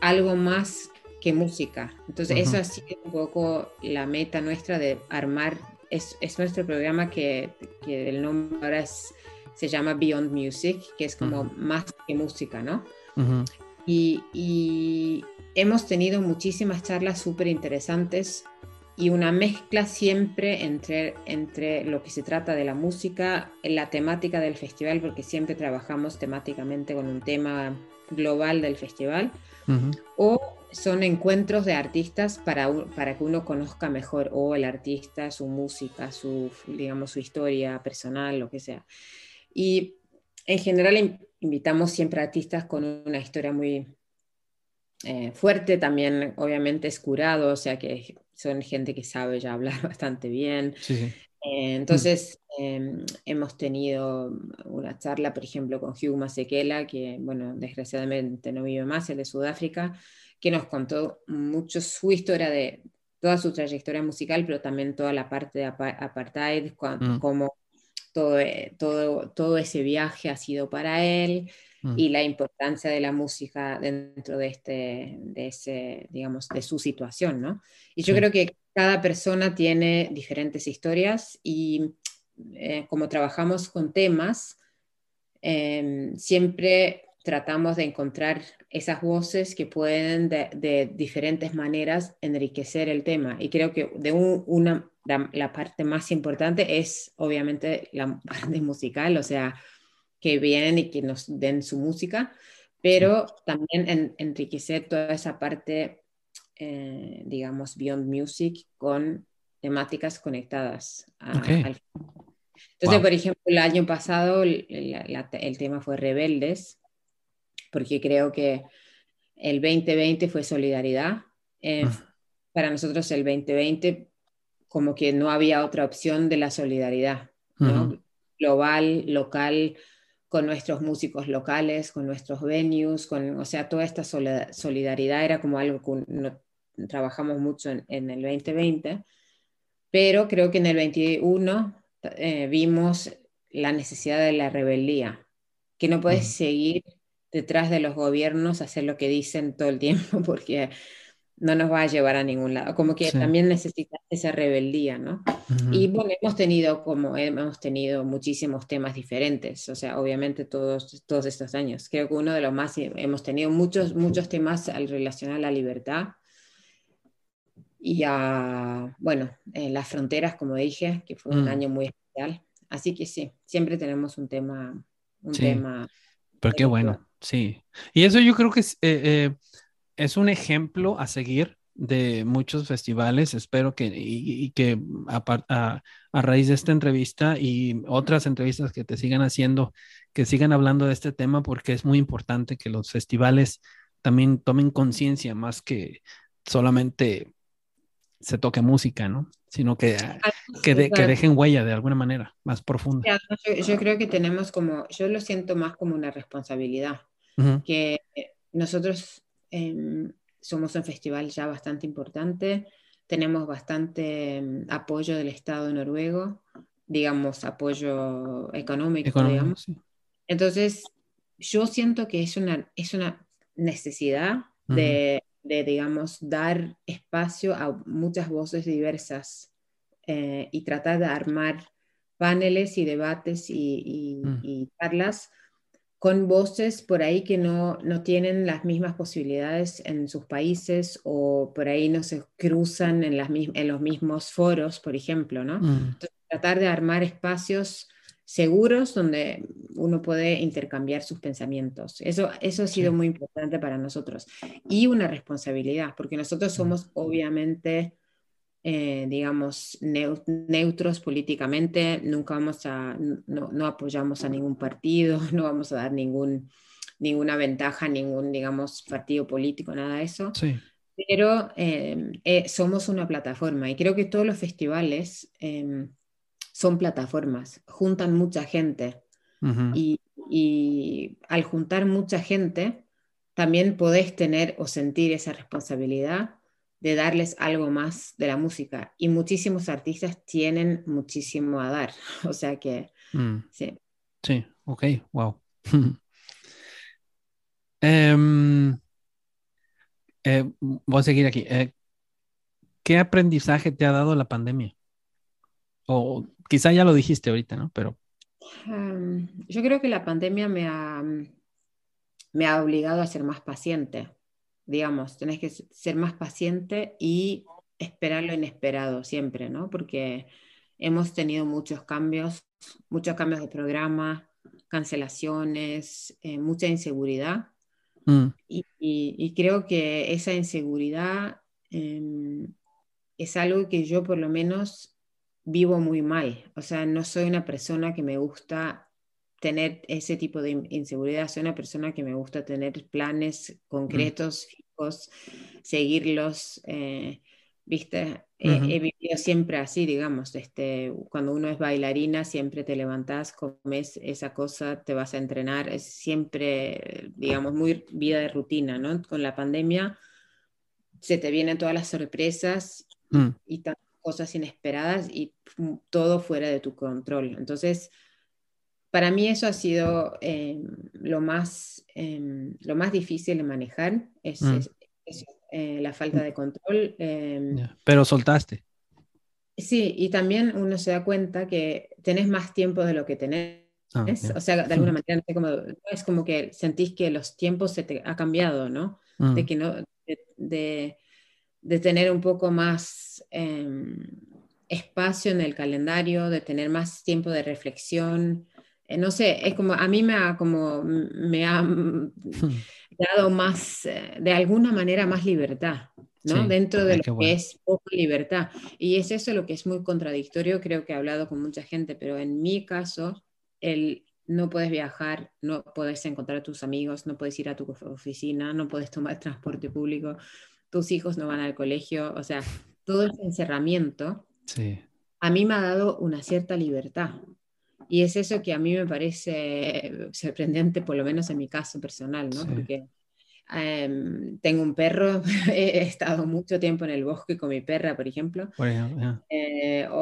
algo más que música. Entonces, eso ha sido un poco la meta nuestra de armar es, nuestro programa que, el nombre ahora se llama Beyond Music, que es como más que música, ¿no? y, hemos tenido muchísimas charlas súper interesantes y una mezcla siempre entre, entre lo que se trata de la música, la temática del festival, porque siempre trabajamos temáticamente con un tema global del festival, o son encuentros de artistas para, para que uno conozca mejor o el artista, su música, su, digamos, su historia personal, lo que sea. Y en general invitamos siempre artistas con una historia muy eh, fuerte, también obviamente es curado, o sea que son gente que sabe ya hablar bastante bien. Eh, entonces, em, hemos tenido una charla, por ejemplo, con Hugh Masekela, que, bueno, desgraciadamente no vive más, el de Sudáfrica, que nos contó mucho su historia de toda su trayectoria musical, pero también toda la parte de apartheid, mm. cómo todo, eh, todo, todo ese viaje ha sido para él mm. y la importancia de la música dentro de, este, de, ese, digamos, de su situación, ¿no? Y yo creo que cada persona tiene diferentes historias y eh, como trabajamos con temas, em, siempre tratamos de encontrar esas voces que pueden de, diferentes maneras enriquecer el tema. Y creo que de una, la, parte más importante es obviamente la parte musical, o sea, que vienen y que nos den su música, pero también enriquecer toda esa parte, eh, digamos, beyond music con temáticas conectadas al entonces, por ejemplo, el año pasado el tema fue Rebeldes, porque creo que el 2020 fue solidaridad. Eh, para nosotros el 2020 como que no había otra opción de la solidaridad, global, local, con nuestros músicos locales, con nuestros venues, con, o sea, toda esta solidaridad era como algo que no, trabajamos mucho en, el 2020, pero creo que en el 21 eh, vimos la necesidad de la rebeldía, que no puedes seguir detrás de los gobiernos hacer lo que dicen todo el tiempo porque no nos va a llevar a ningún lado. Como que también necesita esa rebeldía, ¿no? Y bueno, hemos tenido como hemos tenido muchísimos temas diferentes, o sea, obviamente todos, todos estos años. Creo que uno de los más, hemos tenido muchos, muchos temas al relacionar a la libertad. y a, bueno, en las fronteras, como dije, que fue un Mm. año muy especial. Así que sí, siempre tenemos un tema, un Sí. tema. Pero qué bueno, sí. Y eso yo creo que es, eh, eh, es un ejemplo a seguir de muchos festivales. Espero que, y, y que a, par- a- a raíz de esta entrevista y otras entrevistas que te sigan haciendo, que sigan hablando de este tema, porque es muy importante que los festivales también tomen conciencia más que solamente se toque música, ¿no? Sino que, que, de- que dejen huella de alguna manera más profunda. Yo creo que tenemos como, yo lo siento más como una responsabilidad, Ujú, que nosotros em, somos un festival ya bastante importante, tenemos bastante em, apoyo del Estado noruego, digamos, apoyo económico, económico, digamos. sí. Entonces, yo siento que es una, es una necesidad de, de, digamos, dar espacio a muchas voces diversas eh, y tratar de armar paneles y debates y, y- Mm. y charlas con voces por ahí que no, no tienen las mismas posibilidades en sus países o por ahí no se cruzan en, las, en los mismos foros, por ejemplo, ¿no? Mm, tratar de armar espacios seguros donde uno puede intercambiar sus pensamientos. Eso, eso ha sido muy importante para nosotros. Y una responsabilidad, porque nosotros somos obviamente, eh, digamos, neu- neutros políticamente, nunca vamos a, no, no apoyamos a ningún partido, no vamos a dar ningún, ninguna ventaja a ningún, digamos, partido político, nada de eso. Sí. pero eh, eh, somos una plataforma y creo que todos los festivales eh, son plataformas, juntan mucha gente. Y, y al juntar mucha gente también podés tener o sentir esa responsabilidad de darles algo más de la música y muchísimos artistas tienen muchísimo a dar, o sea que Mm. sí. Sí, ok, wow. Eh, voy a seguir aquí. Eh, ¿qué aprendizaje te ha dado la pandemia? O quizá ya lo dijiste ahorita, ¿no? Pero Um, yo creo que la pandemia me ha, me ha obligado a ser más paciente. Digamos, tenés que ser más paciente y esperar lo inesperado siempre, ¿no? Porque hemos tenido muchos cambios, muchos cambios de programa, cancelaciones, eh, mucha inseguridad. mm, Y, y- y creo que esa inseguridad em, es algo que yo por lo menos vivo muy mal. O sea, no soy una persona que me gusta tener ese tipo de in- inseguridad. Soy una persona que me gusta tener planes concretos, fijos, seguirlos. eh, ¿Viste? He- Ujú. he vivido siempre así, digamos. Este, cuando uno es bailarina, siempre te levantás, comes esa cosa, te vas a entrenar. Es siempre, digamos, muy vida de rutina, ¿no? Con la pandemia se te vienen todas las sorpresas mm, y tantas cosas inesperadas y pum, todo fuera de tu control. Entonces, para mí eso ha sido eh, lo, más, eh, lo más difícil de manejar, es, Mm. es- es, eh, la falta de control. eh, ya. Pero soltaste. Sí, y también uno se da cuenta que tenés más tiempo de lo que tenés. Ah. O sea, de alguna manera, sé cómo- es como que sentís que los tiempos se te ha cambiado, ¿no? Mm, de que no de, de- de tener un poco más eh, espacio en el calendario, de tener más tiempo de reflexión. Eh, no sé, es como a mí me ha como me ha dado más eh, de alguna manera más libertad, ¿no? Sí, Dentro de lo que bueno. es poca libertad. Y es eso lo que es muy contradictorio, creo que he hablado con mucha gente, pero en mi caso el no puedes viajar, no puedes encontrar a tus amigos, no puedes ir a tu oficina, no puedes tomar transporte público, tus hijos no van al colegio, o sea, todo ese encerramiento Sí. a mí me ha dado una cierta libertad. Y es eso que a mí me parece sorprendente, por lo menos en mi caso personal, ¿no? Sí. Porque em, tengo un perro, he estado mucho tiempo en el bosque con mi perra, por ejemplo, eh, o,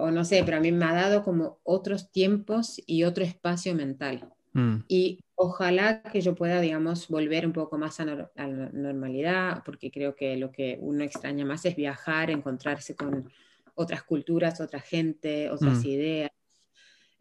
o no sé, pero a mí me ha dado como otros tiempos y otro espacio mental. Mm, Y ojalá que yo pueda, digamos, volver un poco más a la normalidad, porque creo que lo que uno extraña más es viajar, encontrarse con otras culturas, otra gente, otras Mm. ideas.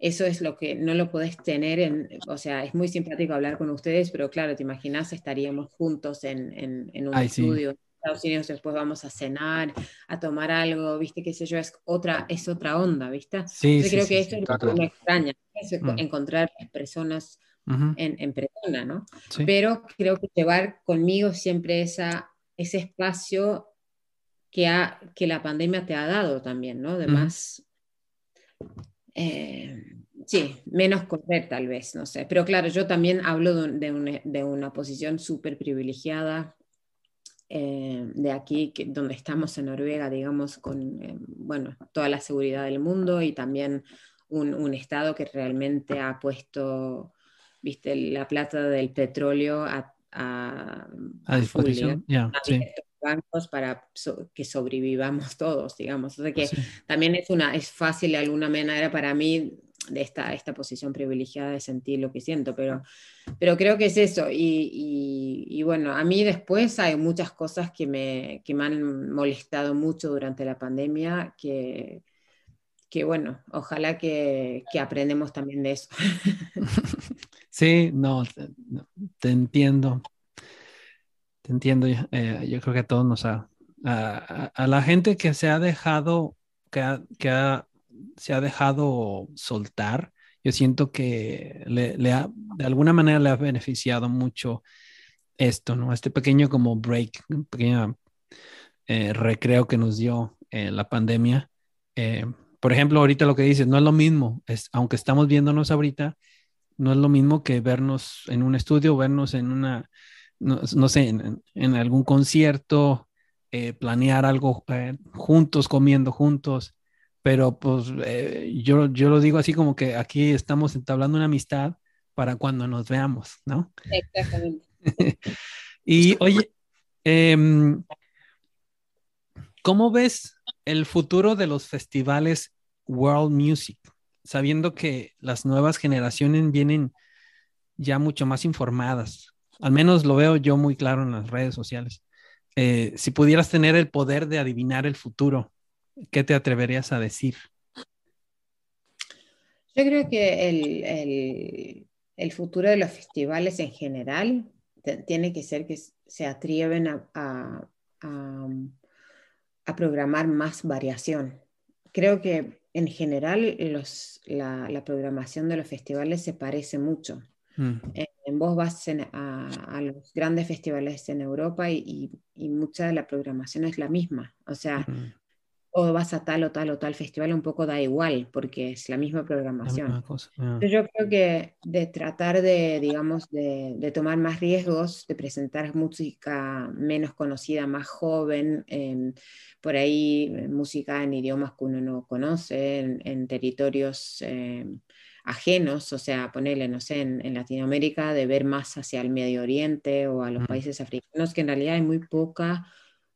Eso es lo que no lo podés tener en, o sea, es muy simpático hablar con ustedes, pero claro, te imaginas, estaríamos juntos en, en, en un Ay, sí. estudio, Estados Unidos, después vamos a cenar, a tomar algo, ¿viste? Qué sé yo, es otra, es otra onda, ¿viste? Sí, creo que esto es lo que me extraña, es mm. encontrar personas en, persona, ¿no? Pero creo que llevar conmigo siempre esa, ese espacio que, ha, que la pandemia te ha dado también, ¿no? De más... Eh, sí, menos correr tal vez, no sé. Pero claro, yo también hablo de, una posición súper privilegiada eh, de aquí, donde estamos en Noruega, digamos, con, eh, bueno, toda la seguridad del mundo y también un, Estado que realmente ha puesto, viste, la plata del petróleo a, a, disposición, ya, sí bancos para que sobrevivamos todos, digamos. O sea que también es, una, es fácil de alguna manera para mí de esta, esta posición privilegiada de sentir lo que siento, pero, pero creo que es eso. Y, y, bueno, a mí después hay muchas cosas que me, que me han molestado mucho durante la pandemia, que, que bueno, ojalá que, que aprendemos también de eso. Sí, no, te, entiendo. Te entiendo. Eh, yo creo que a todos nos ha, a, a, la gente que se ha dejado, que, ha, que ha se ha dejado soltar, yo siento que le, ha, de alguna manera le ha beneficiado mucho esto, ¿no? Este pequeño como break, un pequeño eh, recreo que nos dio eh, la pandemia. Eh, por ejemplo, ahorita lo que dices, no es lo mismo, es, aunque estamos viéndonos ahorita, no es lo mismo que vernos en un estudio, vernos en una, no, sé, en, en, algún concierto, planear algo juntos, comiendo juntos pero pues eh, yo, yo lo digo así como que aquí estamos entablando una amistad para cuando nos veamos, ¿no? Exactamente. y oye, em, ¿cómo ves el futuro de los festivales World Music? Sabiendo que las nuevas generaciones vienen ya mucho más informadas. Al menos lo veo yo muy claro en las redes sociales. Eh, si pudieras tener el poder de adivinar el futuro, ¿qué te atreverías a decir? Yo creo que el, futuro de los festivales en general tiene que ser que se atreven a, programar más variación. Creo que en general la, programación de los festivales se parece mucho. Mm. En, vos vas a, los grandes festivales en Europa y, mucha de la programación es la misma. O sea, o vas a tal o tal o tal festival, un poco da igual, porque es la misma programación. Yo creo que de tratar de, digamos, de, tomar más riesgos, de presentar música menos conocida, más joven, por ahí música en idiomas que uno no conoce, en, territorios eh, ajenos, o sea, ponerle, no sé, en, Latinoamérica, de ver más hacia el Medio Oriente o a los países africanos, que en realidad hay muy poca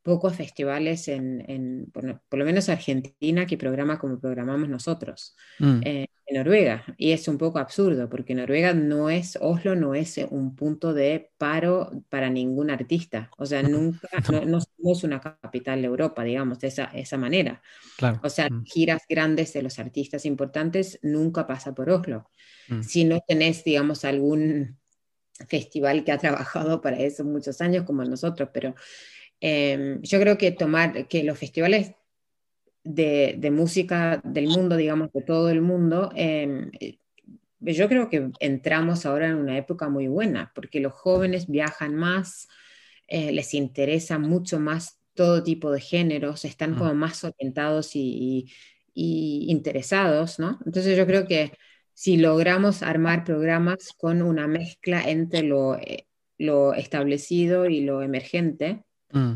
pocos festivales en, por, lo menos Argentina, que programa como programamos nosotros, mm. eh, en Noruega. Y es un poco absurdo, porque Noruega no es, Oslo no es un punto de paro para ningún artista. O sea, nunca, no, somos una capital de Europa, digamos, de esa, esa manera. O sea, mm. giras grandes de los artistas importantes nunca pasa por Oslo. Mm. Si no tenés, digamos, algún festival que ha trabajado para eso muchos años como nosotros, pero Em, yo creo que tomar, que los festivales de, de, música del mundo, digamos, de todo el mundo, em, eh, yo creo que entramos ahora en una época muy buena, porque los jóvenes viajan más, eh, les interesa mucho más todo tipo de géneros, están como más orientados y, y, interesados, ¿no? Entonces yo creo que si logramos armar programas con una mezcla entre lo, eh, lo establecido y lo emergente, Mm.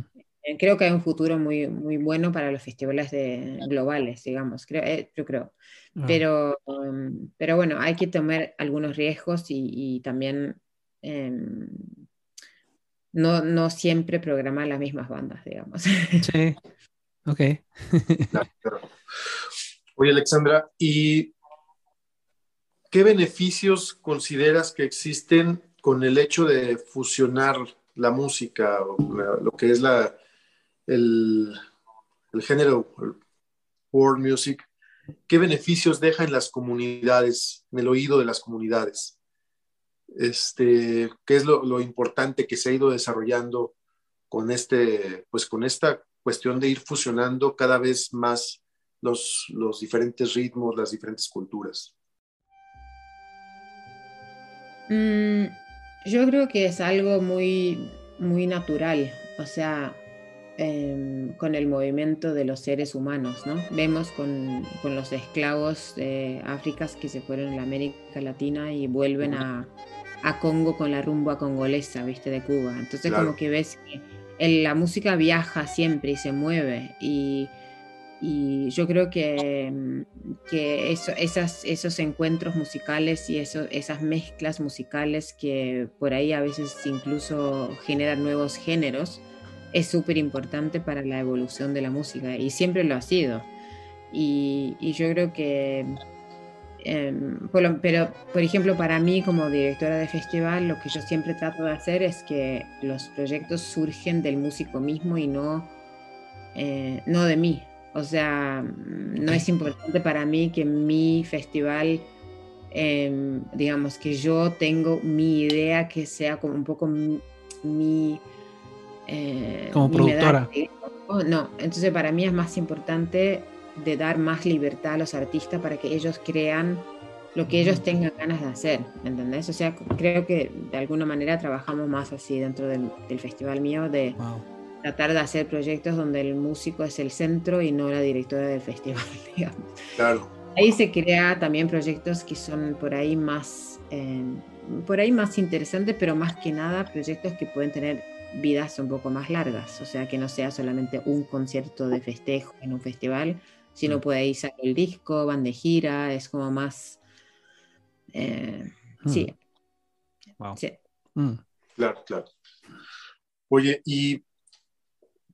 Creo que hay un futuro muy, muy bueno para los festivales de, globales, digamos, creo, eh, yo creo. Ah. Pero, um, pero bueno, hay que tomar algunos riesgos y, también em, no, no siempre programar las mismas bandas, digamos. Sí, ok. Oye, Alexandra, ¿y qué beneficios consideras que existen con el hecho de fusionar la música, o lo que es la, el, el género world music, ¿qué beneficios deja en las comunidades, en el oído de las comunidades? Este, ¿Qué es lo, lo importante que se ha ido desarrollando con, este, pues con esta cuestión de ir fusionando cada vez más los, los diferentes ritmos, las diferentes culturas? Mm, yo creo que es algo muy, muy natural, o sea, em, con el movimiento de los seres humanos, ¿no? Vemos con, con, los esclavos de África que se fueron a la América Latina y vuelven a, a Congo con la rumba congolesa, ¿viste? De Cuba. Entonces como que ves que la música viaja siempre y se mueve y y yo creo que, mm, que eso, esas, esos encuentros musicales y eso, esas mezclas musicales que por ahí a veces incluso generan nuevos géneros es súper importante para la evolución de la música y siempre lo ha sido. Y, yo creo que, em, pero por ejemplo para mí como directora de festival lo que yo siempre trato de hacer es que los proyectos surgen del músico mismo y no, eh, no de mí. O sea, no es importante para mí que mi festival, em, digamos, que yo tengo mi idea que sea como un poco mi... Eh, como productora. no, entonces para mí es más importante de dar más libertad a los artistas para que ellos crean lo que ellos tengan ganas de hacer, ¿entendés? O sea, creo que de alguna manera trabajamos más así dentro del, festival mío de tratar de hacer proyectos donde el músico es el centro y no la directora del festival, digamos. Claro. Ahí se crea también proyectos que son por ahí más, eh, por ahí más interesantes, pero más que nada proyectos que pueden tener vidas un poco más largas, o sea, que no sea solamente un concierto de festejo en un festival, sino mm. puede ir salir el disco, van de gira, es como más... Eh, mm. Sí. Wow. sí. Mm. Claro, claro. Oye, y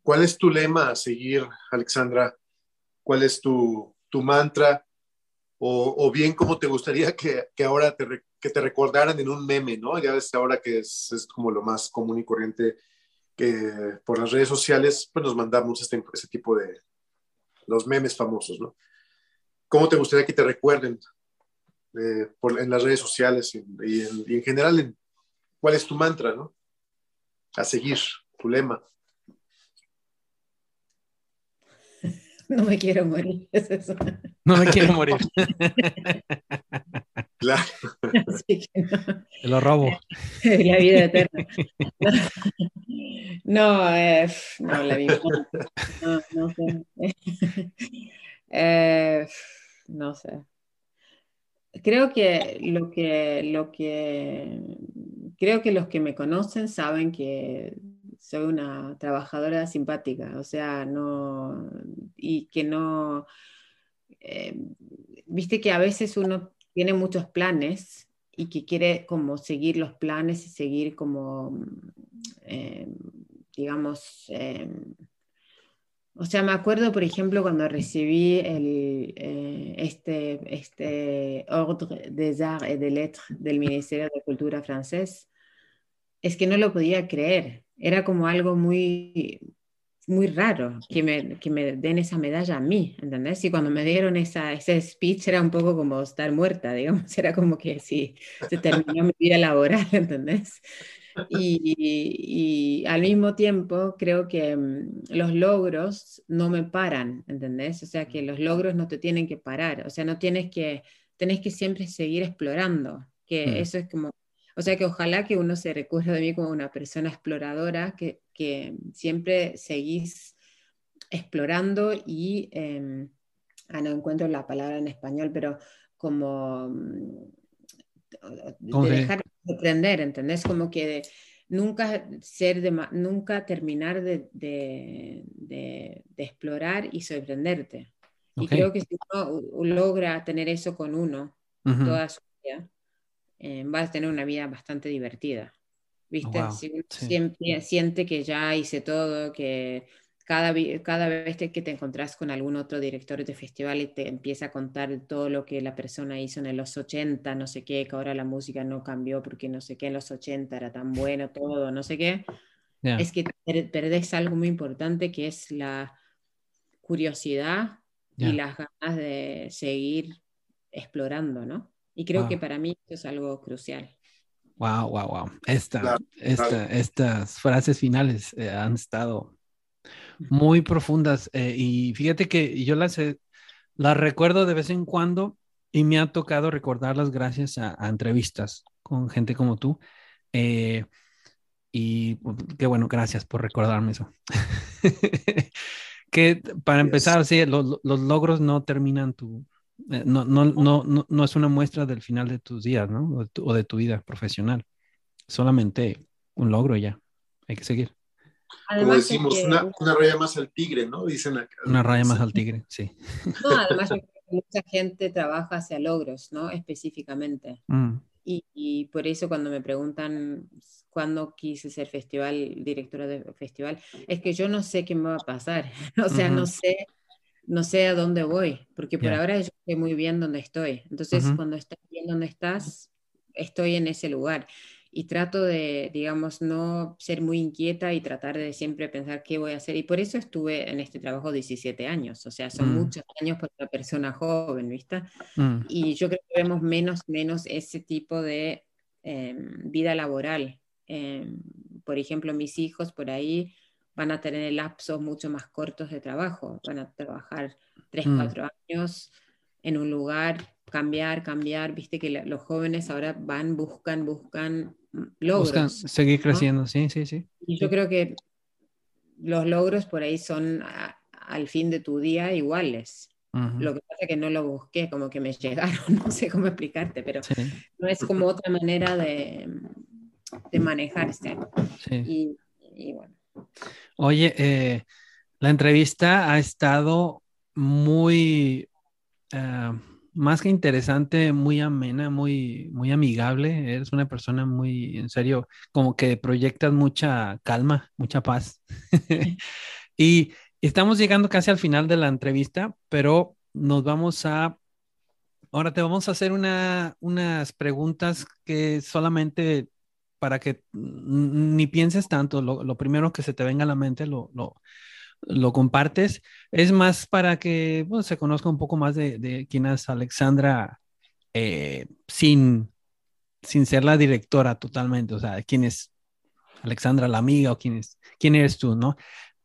¿Cuál es tu lema a seguir, Alexandra? ¿Cuál es tu, mantra? O, bien, ¿cómo te gustaría que, ahora te, que te recordaran en un meme, ¿no? Ya ves ahora que es, como lo más común y corriente que por las redes sociales pues nos mandamos este, ese tipo de los memes famosos, ¿no? ¿Cómo te gustaría que te recuerden eh, en las redes sociales y, en, general? ¿Cuál es tu mantra, ¿no? A seguir, tu lema. No me quiero morir, es eso. No me quiero morir. Claro. Te lo robo. La vida eterna. No, eh, no, la vida. No, no sé. Eh, no sé. Creo que lo que lo que creo que los que me conocen saben que soy una trabajadora simpática, o sea, no, y que no, eh, viste que a veces uno tiene muchos planes y que quiere como seguir los planes y seguir como, eh, digamos, eh, o sea, me acuerdo, por ejemplo, cuando recibí el, este, este Ordre des Arts et des Lettres del Ministerio de Cultura francés, es que no lo podía creer. Era como algo muy, muy raro que me, que me den esa medalla a mí, ¿entendés? Y cuando me dieron esa, ese speech era un poco como estar muerta, digamos, era como que sí, se terminó mi vida laboral, ¿entendés? Y, y, al mismo tiempo creo que mm, los logros no me paran, ¿entendés? O sea que los logros no te tienen que parar, o sea, no tienes que, tenés que siempre seguir explorando, que mm. eso es como o sea que ojalá que uno se recuerde de mí como una persona exploradora, que, que siempre seguís explorando y, eh, ah, no encuentro la palabra en español, pero como mm, de dejar de aprender, ¿entendés? Como que nunca ser de, nunca terminar de, de, explorar y sorprenderte. Y creo que si uno logra tener eso con uno toda su vida, eh, vas a tener una vida bastante divertida. ¿Viste? Oh, siempre siente que ya hice todo, que cada, cada vez que te encontrás con algún otro director de festival y te empieza a contar todo lo que la persona hizo en los 80, no sé qué, que ahora la música no cambió porque no sé qué en los 80 era tan bueno todo, no sé qué, es que perdés algo muy importante que es la curiosidad y las ganas de seguir explorando, ¿no? Y creo que para mí eso es algo crucial. Wow, wow, wow. Esta, esta, Estas frases finales eh, han estado muy profundas eh, y fíjate que yo las, las recuerdo de vez en cuando y me ha tocado recordarlas gracias a, entrevistas con gente como tú. Eh, y qué bueno, gracias por recordarme eso. que para empezar, sí, los, los logros no terminan tu, eh, no, no, no, no, es una muestra del final de tus días, ¿no? O de tu, vida profesional. Solamente un logro ya. Hay que seguir. Como decimos, una, una, raya más al tigre, ¿no? Dicen acá. Una raya más al tigre, sí. No, además mucha gente trabaja hacia logros, ¿no? Específicamente. Mm. Y, y, por eso cuando me preguntan cuándo quise ser festival, directora de festival, es que yo no sé qué me va a pasar. o sea, no sé no sé a dónde voy, porque por ahora yo sé muy bien dónde estoy. Entonces, cuando estás bien dónde estás, estoy en ese lugar. Y trato de, digamos, no ser muy inquieta y tratar de siempre pensar qué voy a hacer. Y por eso estuve en este trabajo 17 años. O sea, son mm. muchos años para una persona joven, ¿viste? Mm. Y yo creo que vemos menos, menos ese tipo de em, vida laboral. Em, por ejemplo, mis hijos por ahí van a tener lapsos mucho más cortos de trabajo, van a trabajar tres, mm. cuatro años en un lugar, cambiar, cambiar, viste que los jóvenes ahora van, buscan, buscan logros. Buscan seguir creciendo, sí, sí, sí. Y yo creo que los logros por ahí son al fin de tu día iguales. Lo que pasa es que no lo busqué, como que me llegaron, no sé cómo explicarte, pero no es como otra manera de, de manejarse. Sí. y bueno. Oye, eh, la entrevista ha estado muy, eh, más que interesante, muy amena, muy, muy amigable. Eres una persona muy, en serio, como que proyectas mucha calma, mucha paz. y estamos llegando casi al final de la entrevista, pero nos vamos a Ahora te vamos a hacer una, unas preguntas que solamente para que ni pienses tanto, lo, primero que se te venga a la mente lo, lo, compartes. Es más para que se conozca un poco más de, quién es Alexandra eh, sin, sin ser la directora totalmente, o sea, quién es Alexandra la amiga o quién, es, quién eres tú, ¿no?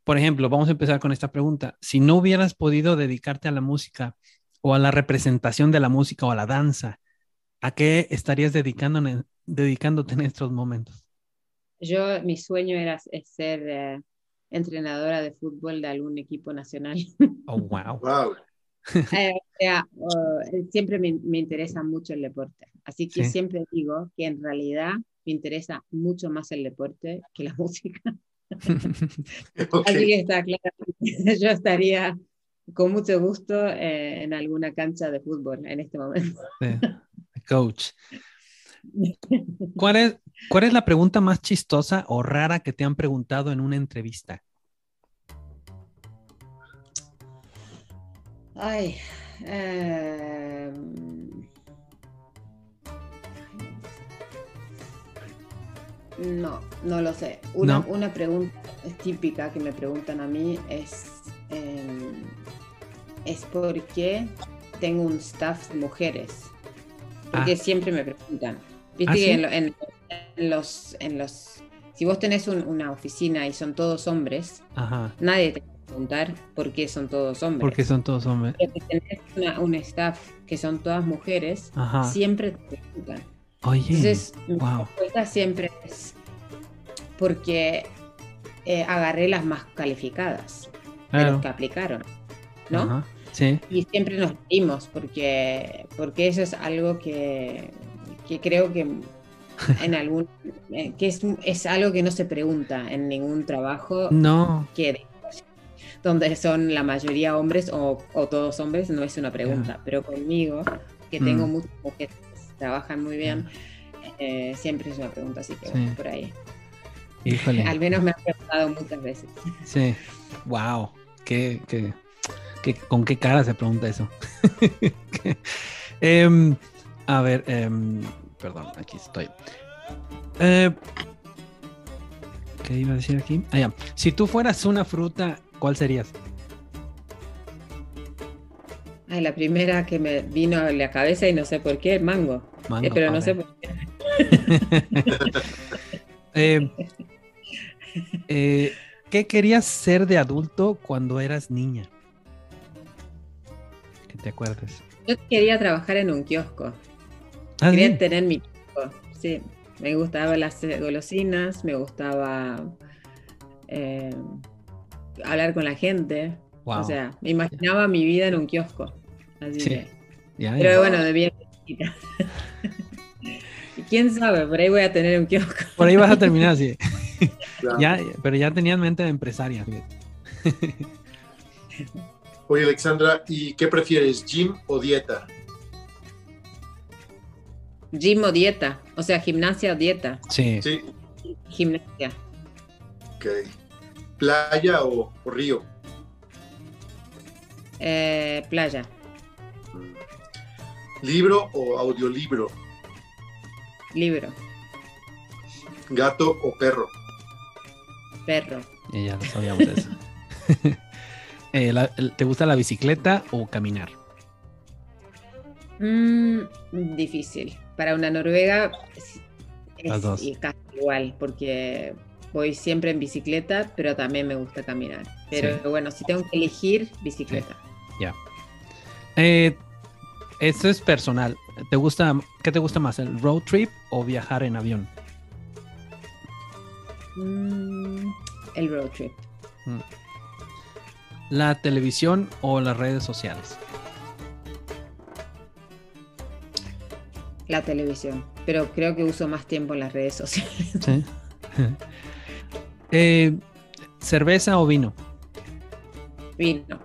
Por ejemplo, vamos a empezar con esta pregunta. Si no hubieras podido dedicarte a la música o a la representación de la música o a la danza, ¿a qué estarías dedicando, dedicándote en estos momentos? Yo, mi sueño era ser eh, entrenadora de fútbol de algún equipo nacional. Oh, wow. wow. Eh, oh, siempre me, me, interesa mucho el deporte. Así que siempre digo que en realidad me interesa mucho más el deporte que la música. Así que está claro. Yo estaría con mucho gusto eh, en alguna cancha de fútbol en este momento. Coach. ¿Cuál es, ¿Cuál es la pregunta más chistosa o rara que te han preguntado en una entrevista? Ay, em, no, no lo sé. Una, una, pregunta típica que me preguntan a mí es, em, es por qué tengo un staff de mujeres. Porque ah. siempre me preguntan. Viste ¿Ah, que en, los, en los. Si vos tenés una oficina y son todos hombres, nadie te va a preguntar por qué son todos hombres. Porque son todos hombres. Pero si tenés un staff que son todas mujeres, siempre te preguntan. Oye, Entonces, mi respuesta siempre es porque eh, agarré las más calificadas de los que aplicaron, ¿no? Y siempre nos reímos porque, porque eso es algo que, que creo que en algún eh, que es, es, algo que no se pregunta en ningún trabajo no. que donde son la mayoría hombres o, o todos hombres no es una pregunta. Pero conmigo que tengo mm. muchos que trabajan muy bien eh, siempre es una pregunta así que por ahí. Híjole. al menos me han preguntado muchas veces. Sí. Wow qué, qué ¿Con qué cara se pregunta eso? Em, a ver, em, perdón, aquí estoy. Eh, ¿Qué iba a decir aquí? Ah, Si tú fueras una fruta, ¿cuál serías? Ay, la primera que me vino a la cabeza y no sé por qué, mango. mango eh, pero no sé por qué. Eh, eh, ¿Qué querías ser de adulto cuando eras niña? Te acuerdes. Yo quería trabajar en un kiosco. Ah, quería sí. tener mi kiosco. Sí, me gustaban las eh, golosinas, me gustaba eh, hablar con la gente. Wow. O sea, me imaginaba mi vida en un kiosco. Así Sí. que- Ya, Pero bueno, de bien chiquita. ¿Quién sabe? Por ahí voy a tener un kiosco. Por ahí vas a terminar así. Claro. Ya, pero ya tenías mente de empresaria. Oye, Alexandra, ¿y qué prefieres, gym o dieta? Gym o dieta. O sea, gimnasia o dieta. Sí. Sí, Gimnasia. ok. ¿Playa o, o río? Eh, playa. ¿Libro o audiolibro? Libro. ¿Gato o perro? Perro. Y ya lo sabíamos eso. Eh, la- ¿Te gusta la bicicleta o caminar? Mm, difícil. Para una noruega es, casi igual, porque voy siempre en bicicleta, pero también me gusta caminar. Pero Sí. bueno, si tengo que elegir, bicicleta. Eh, esto es personal. ¿Te gusta, ¿Qué te gusta más, el road trip o viajar en avión? Mm, el road trip. ¿La televisión o las redes sociales? La televisión. Pero creo que uso más tiempo en las redes sociales. Sí. Eh, ¿Cerveza o vino? Vino,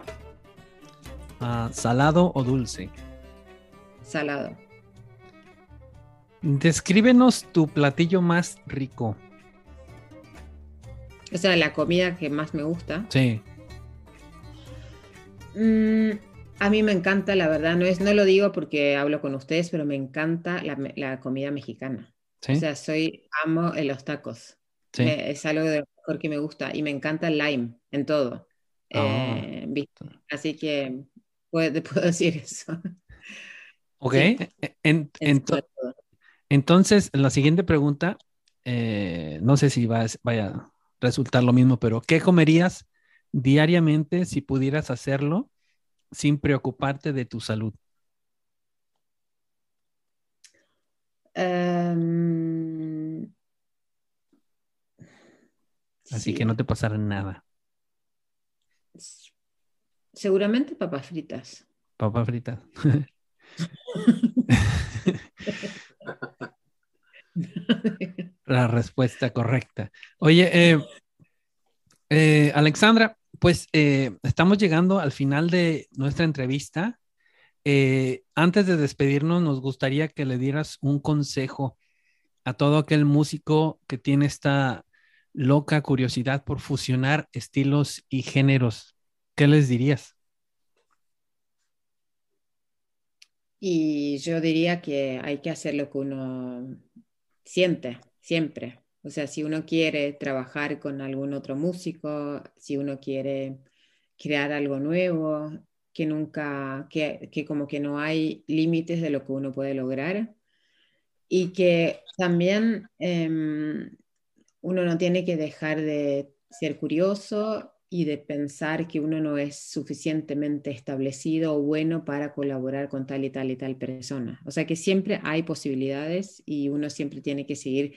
Ah, ¿Salado o dulce? salado. Descríbenos tu platillo más rico. O sea, la comida que más me gusta. Sí. Mm, a mí me encanta, la verdad, no es, no lo digo porque hablo con ustedes, pero me encanta la, comida mexicana. Sí. O sea, soy, amo en los tacos. sí. Me- es algo de lo mejor que me gusta y me encanta el lime en todo. Ah. Eh. Así que puedo, te puedo decir eso. ok. sí. En- En ento- todo. entonces, la siguiente pregunta, eh, no sé si va, a- vaya a resultar lo mismo, pero ¿qué comerías diariamente si pudieras hacerlo sin preocuparte de tu salud? Em, Así sí. que no te pasará nada. Seguramente papas fritas. Papa frita. La respuesta correcta. Oye, eh, eh, Alexandra, pues eh, estamos llegando al final de nuestra entrevista. Eh, antes de despedirnos, nos gustaría que le dieras un consejo a todo aquel músico que tiene esta loca curiosidad por fusionar estilos y géneros. ¿Qué les dirías? Y yo diría que hay que hacer lo que uno siente, siempre. O sea, si uno quiere trabajar con algún otro músico, si uno quiere crear algo nuevo, que nunca, que, como que no hay límites de lo que uno puede lograr. Y que también em, uno no tiene que dejar de ser curioso y de pensar que uno no es suficientemente establecido o bueno para colaborar con tal y tal y tal persona. O sea que siempre hay posibilidades y uno siempre tiene que seguir,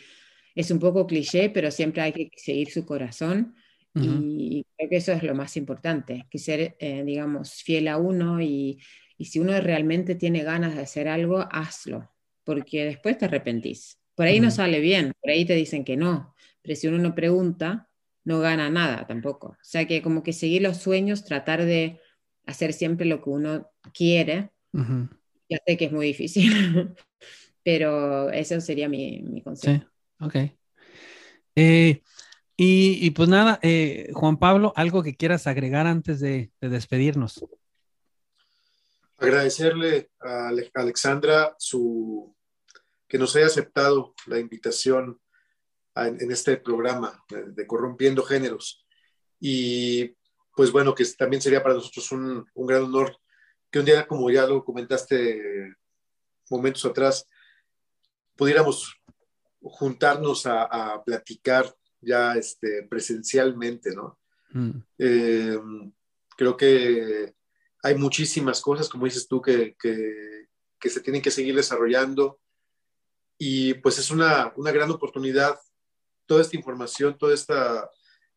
es un poco cliché, pero siempre hay que seguir su corazón Ujú. y creo que eso es lo más importante, que ser, eh, digamos, fiel a uno y, y si uno realmente tiene ganas de hacer algo, hazlo, porque después te arrepentís. Por ahí no Ujú. sale bien, por ahí te dicen que no, pero si uno no pregunta, no gana nada tampoco. O sea que como que seguir los sueños, tratar de hacer siempre lo que uno quiere, Ujú. ya sé que es muy difícil, pero eso sería mi, mi consejo. Sí, ok. Eh, y, pues nada, eh, Juan Pablo, algo que quieras agregar antes de, de despedirnos. Agradecerle a Ale- Alexandra su, que nos haya aceptado la invitación en este programa de, Corrompiendo Géneros. Y pues bueno, que también sería para nosotros un, un gran honor que un día, como ya lo comentaste momentos atrás, pudiéramos juntarnos a, platicar ya este, presencialmente, ¿no? Mm. Eh, creo que hay muchísimas cosas, como dices tú, que, que, se tienen que seguir desarrollando y pues es una, una gran oportunidad toda esta información, todas esta,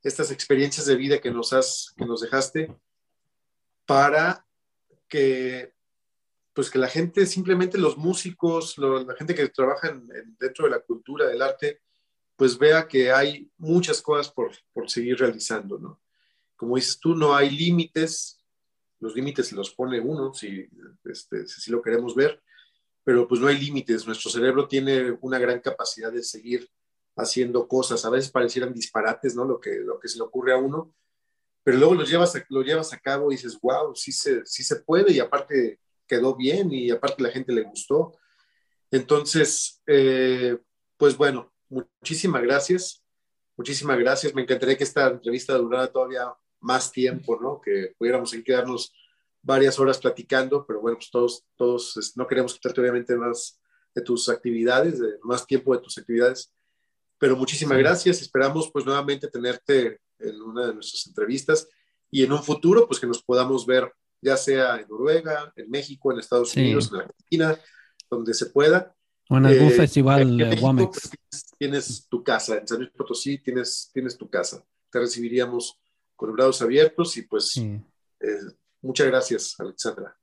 estas experiencias de vida que nos, has, que nos dejaste para que pues que la gente, simplemente los músicos, la gente que trabaja dentro de la cultura, del arte, pues vea que hay muchas cosas por, por seguir realizando, ¿no? Como dices tú, no hay límites, los límites los pone uno, si, este, si lo queremos ver, pero pues no hay límites, nuestro cerebro tiene una gran capacidad de seguir haciendo cosas, a veces parecieran disparates, ¿no? Lo que, lo que se le ocurre a uno, pero luego lo llevas a, llevas a cabo y dices, wow, sí se, sí se puede y aparte quedó bien y aparte la gente le gustó. Entonces, eh, pues bueno, muchísimas gracias. Muchísimas gracias. Me encantaría que esta entrevista durara todavía más tiempo, ¿no? Que pudiéramos quedarnos varias horas platicando, pero bueno, pues todos, todos no queremos quitarte obviamente más de tus actividades, de, más tiempo de tus actividades. Pero muchísimas gracias. Esperamos pues nuevamente tenerte en una de nuestras entrevistas y en un futuro pues que nos podamos ver ya sea en Noruega, en México, en Estados Unidos, en Argentina, donde se pueda. O en algún eh, festival de Womex. Pues, tienes, tu casa, en San Luis Potosí tienes, tienes tu casa. Te recibiríamos con los brazos abiertos y pues eh, muchas gracias, Alexandra.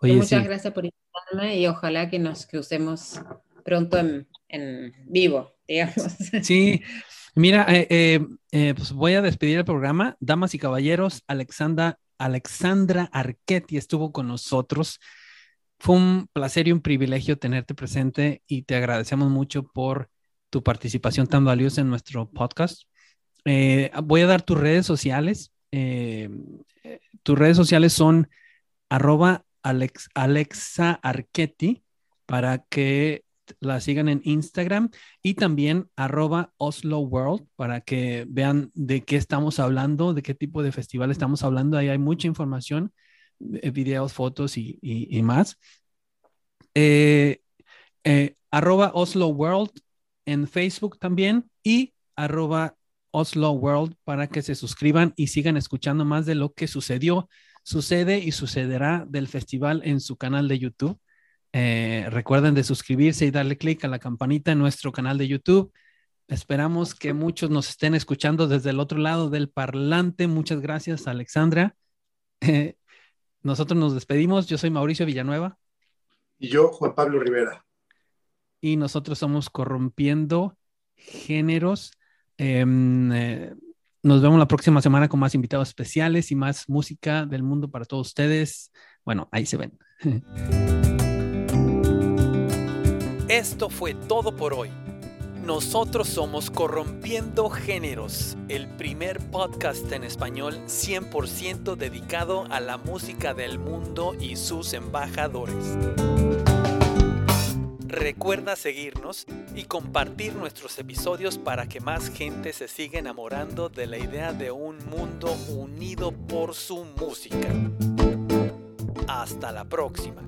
Oye, muchas gracias por invitarme y ojalá que nos crucemos pronto en, en vivo, digamos. Sí, mira, eh, pues voy a despedir el programa. Damas y caballeros, Alexandra Alexandra Arquetti estuvo con nosotros. Fue un placer y un privilegio tenerte presente y te agradecemos mucho por tu participación tan valiosa en nuestro podcast. Eh, voy a dar tus redes sociales. Eh, tus redes sociales son arroba Alexa Arquetti para que la sigan en Instagram y también arroba Oslo World para que vean de qué estamos hablando, de qué tipo de festival estamos hablando. Ahí hay mucha información, eh, videos, fotos y, más. Eh, eh, arroba Oslo World en Facebook también y arroba Oslo World para que se suscriban y sigan escuchando más de lo que sucedió, sucede y sucederá del festival en su canal de YouTube. Eh, recuerden de suscribirse y darle clic a la campanita en nuestro canal de YouTube. Esperamos que muchos nos estén escuchando desde el otro lado del parlante. Muchas gracias, Alexandra. nosotros nos despedimos. Yo soy Mauricio Villanueva. Y yo, Juan Pablo Rivera. Y nosotros somos Corrompiendo Géneros. Em, eh, nos vemos la próxima semana con más invitados especiales y más música del mundo para todos ustedes. Bueno, ahí se ven. Esto fue todo por hoy. Nosotros somos Corrompiendo Géneros, el primer podcast en español 100% dedicado a la música del mundo y sus embajadores. Recuerda seguirnos y compartir nuestros episodios para que más gente se siga enamorando de la idea de un mundo unido por su música. Hasta la próxima.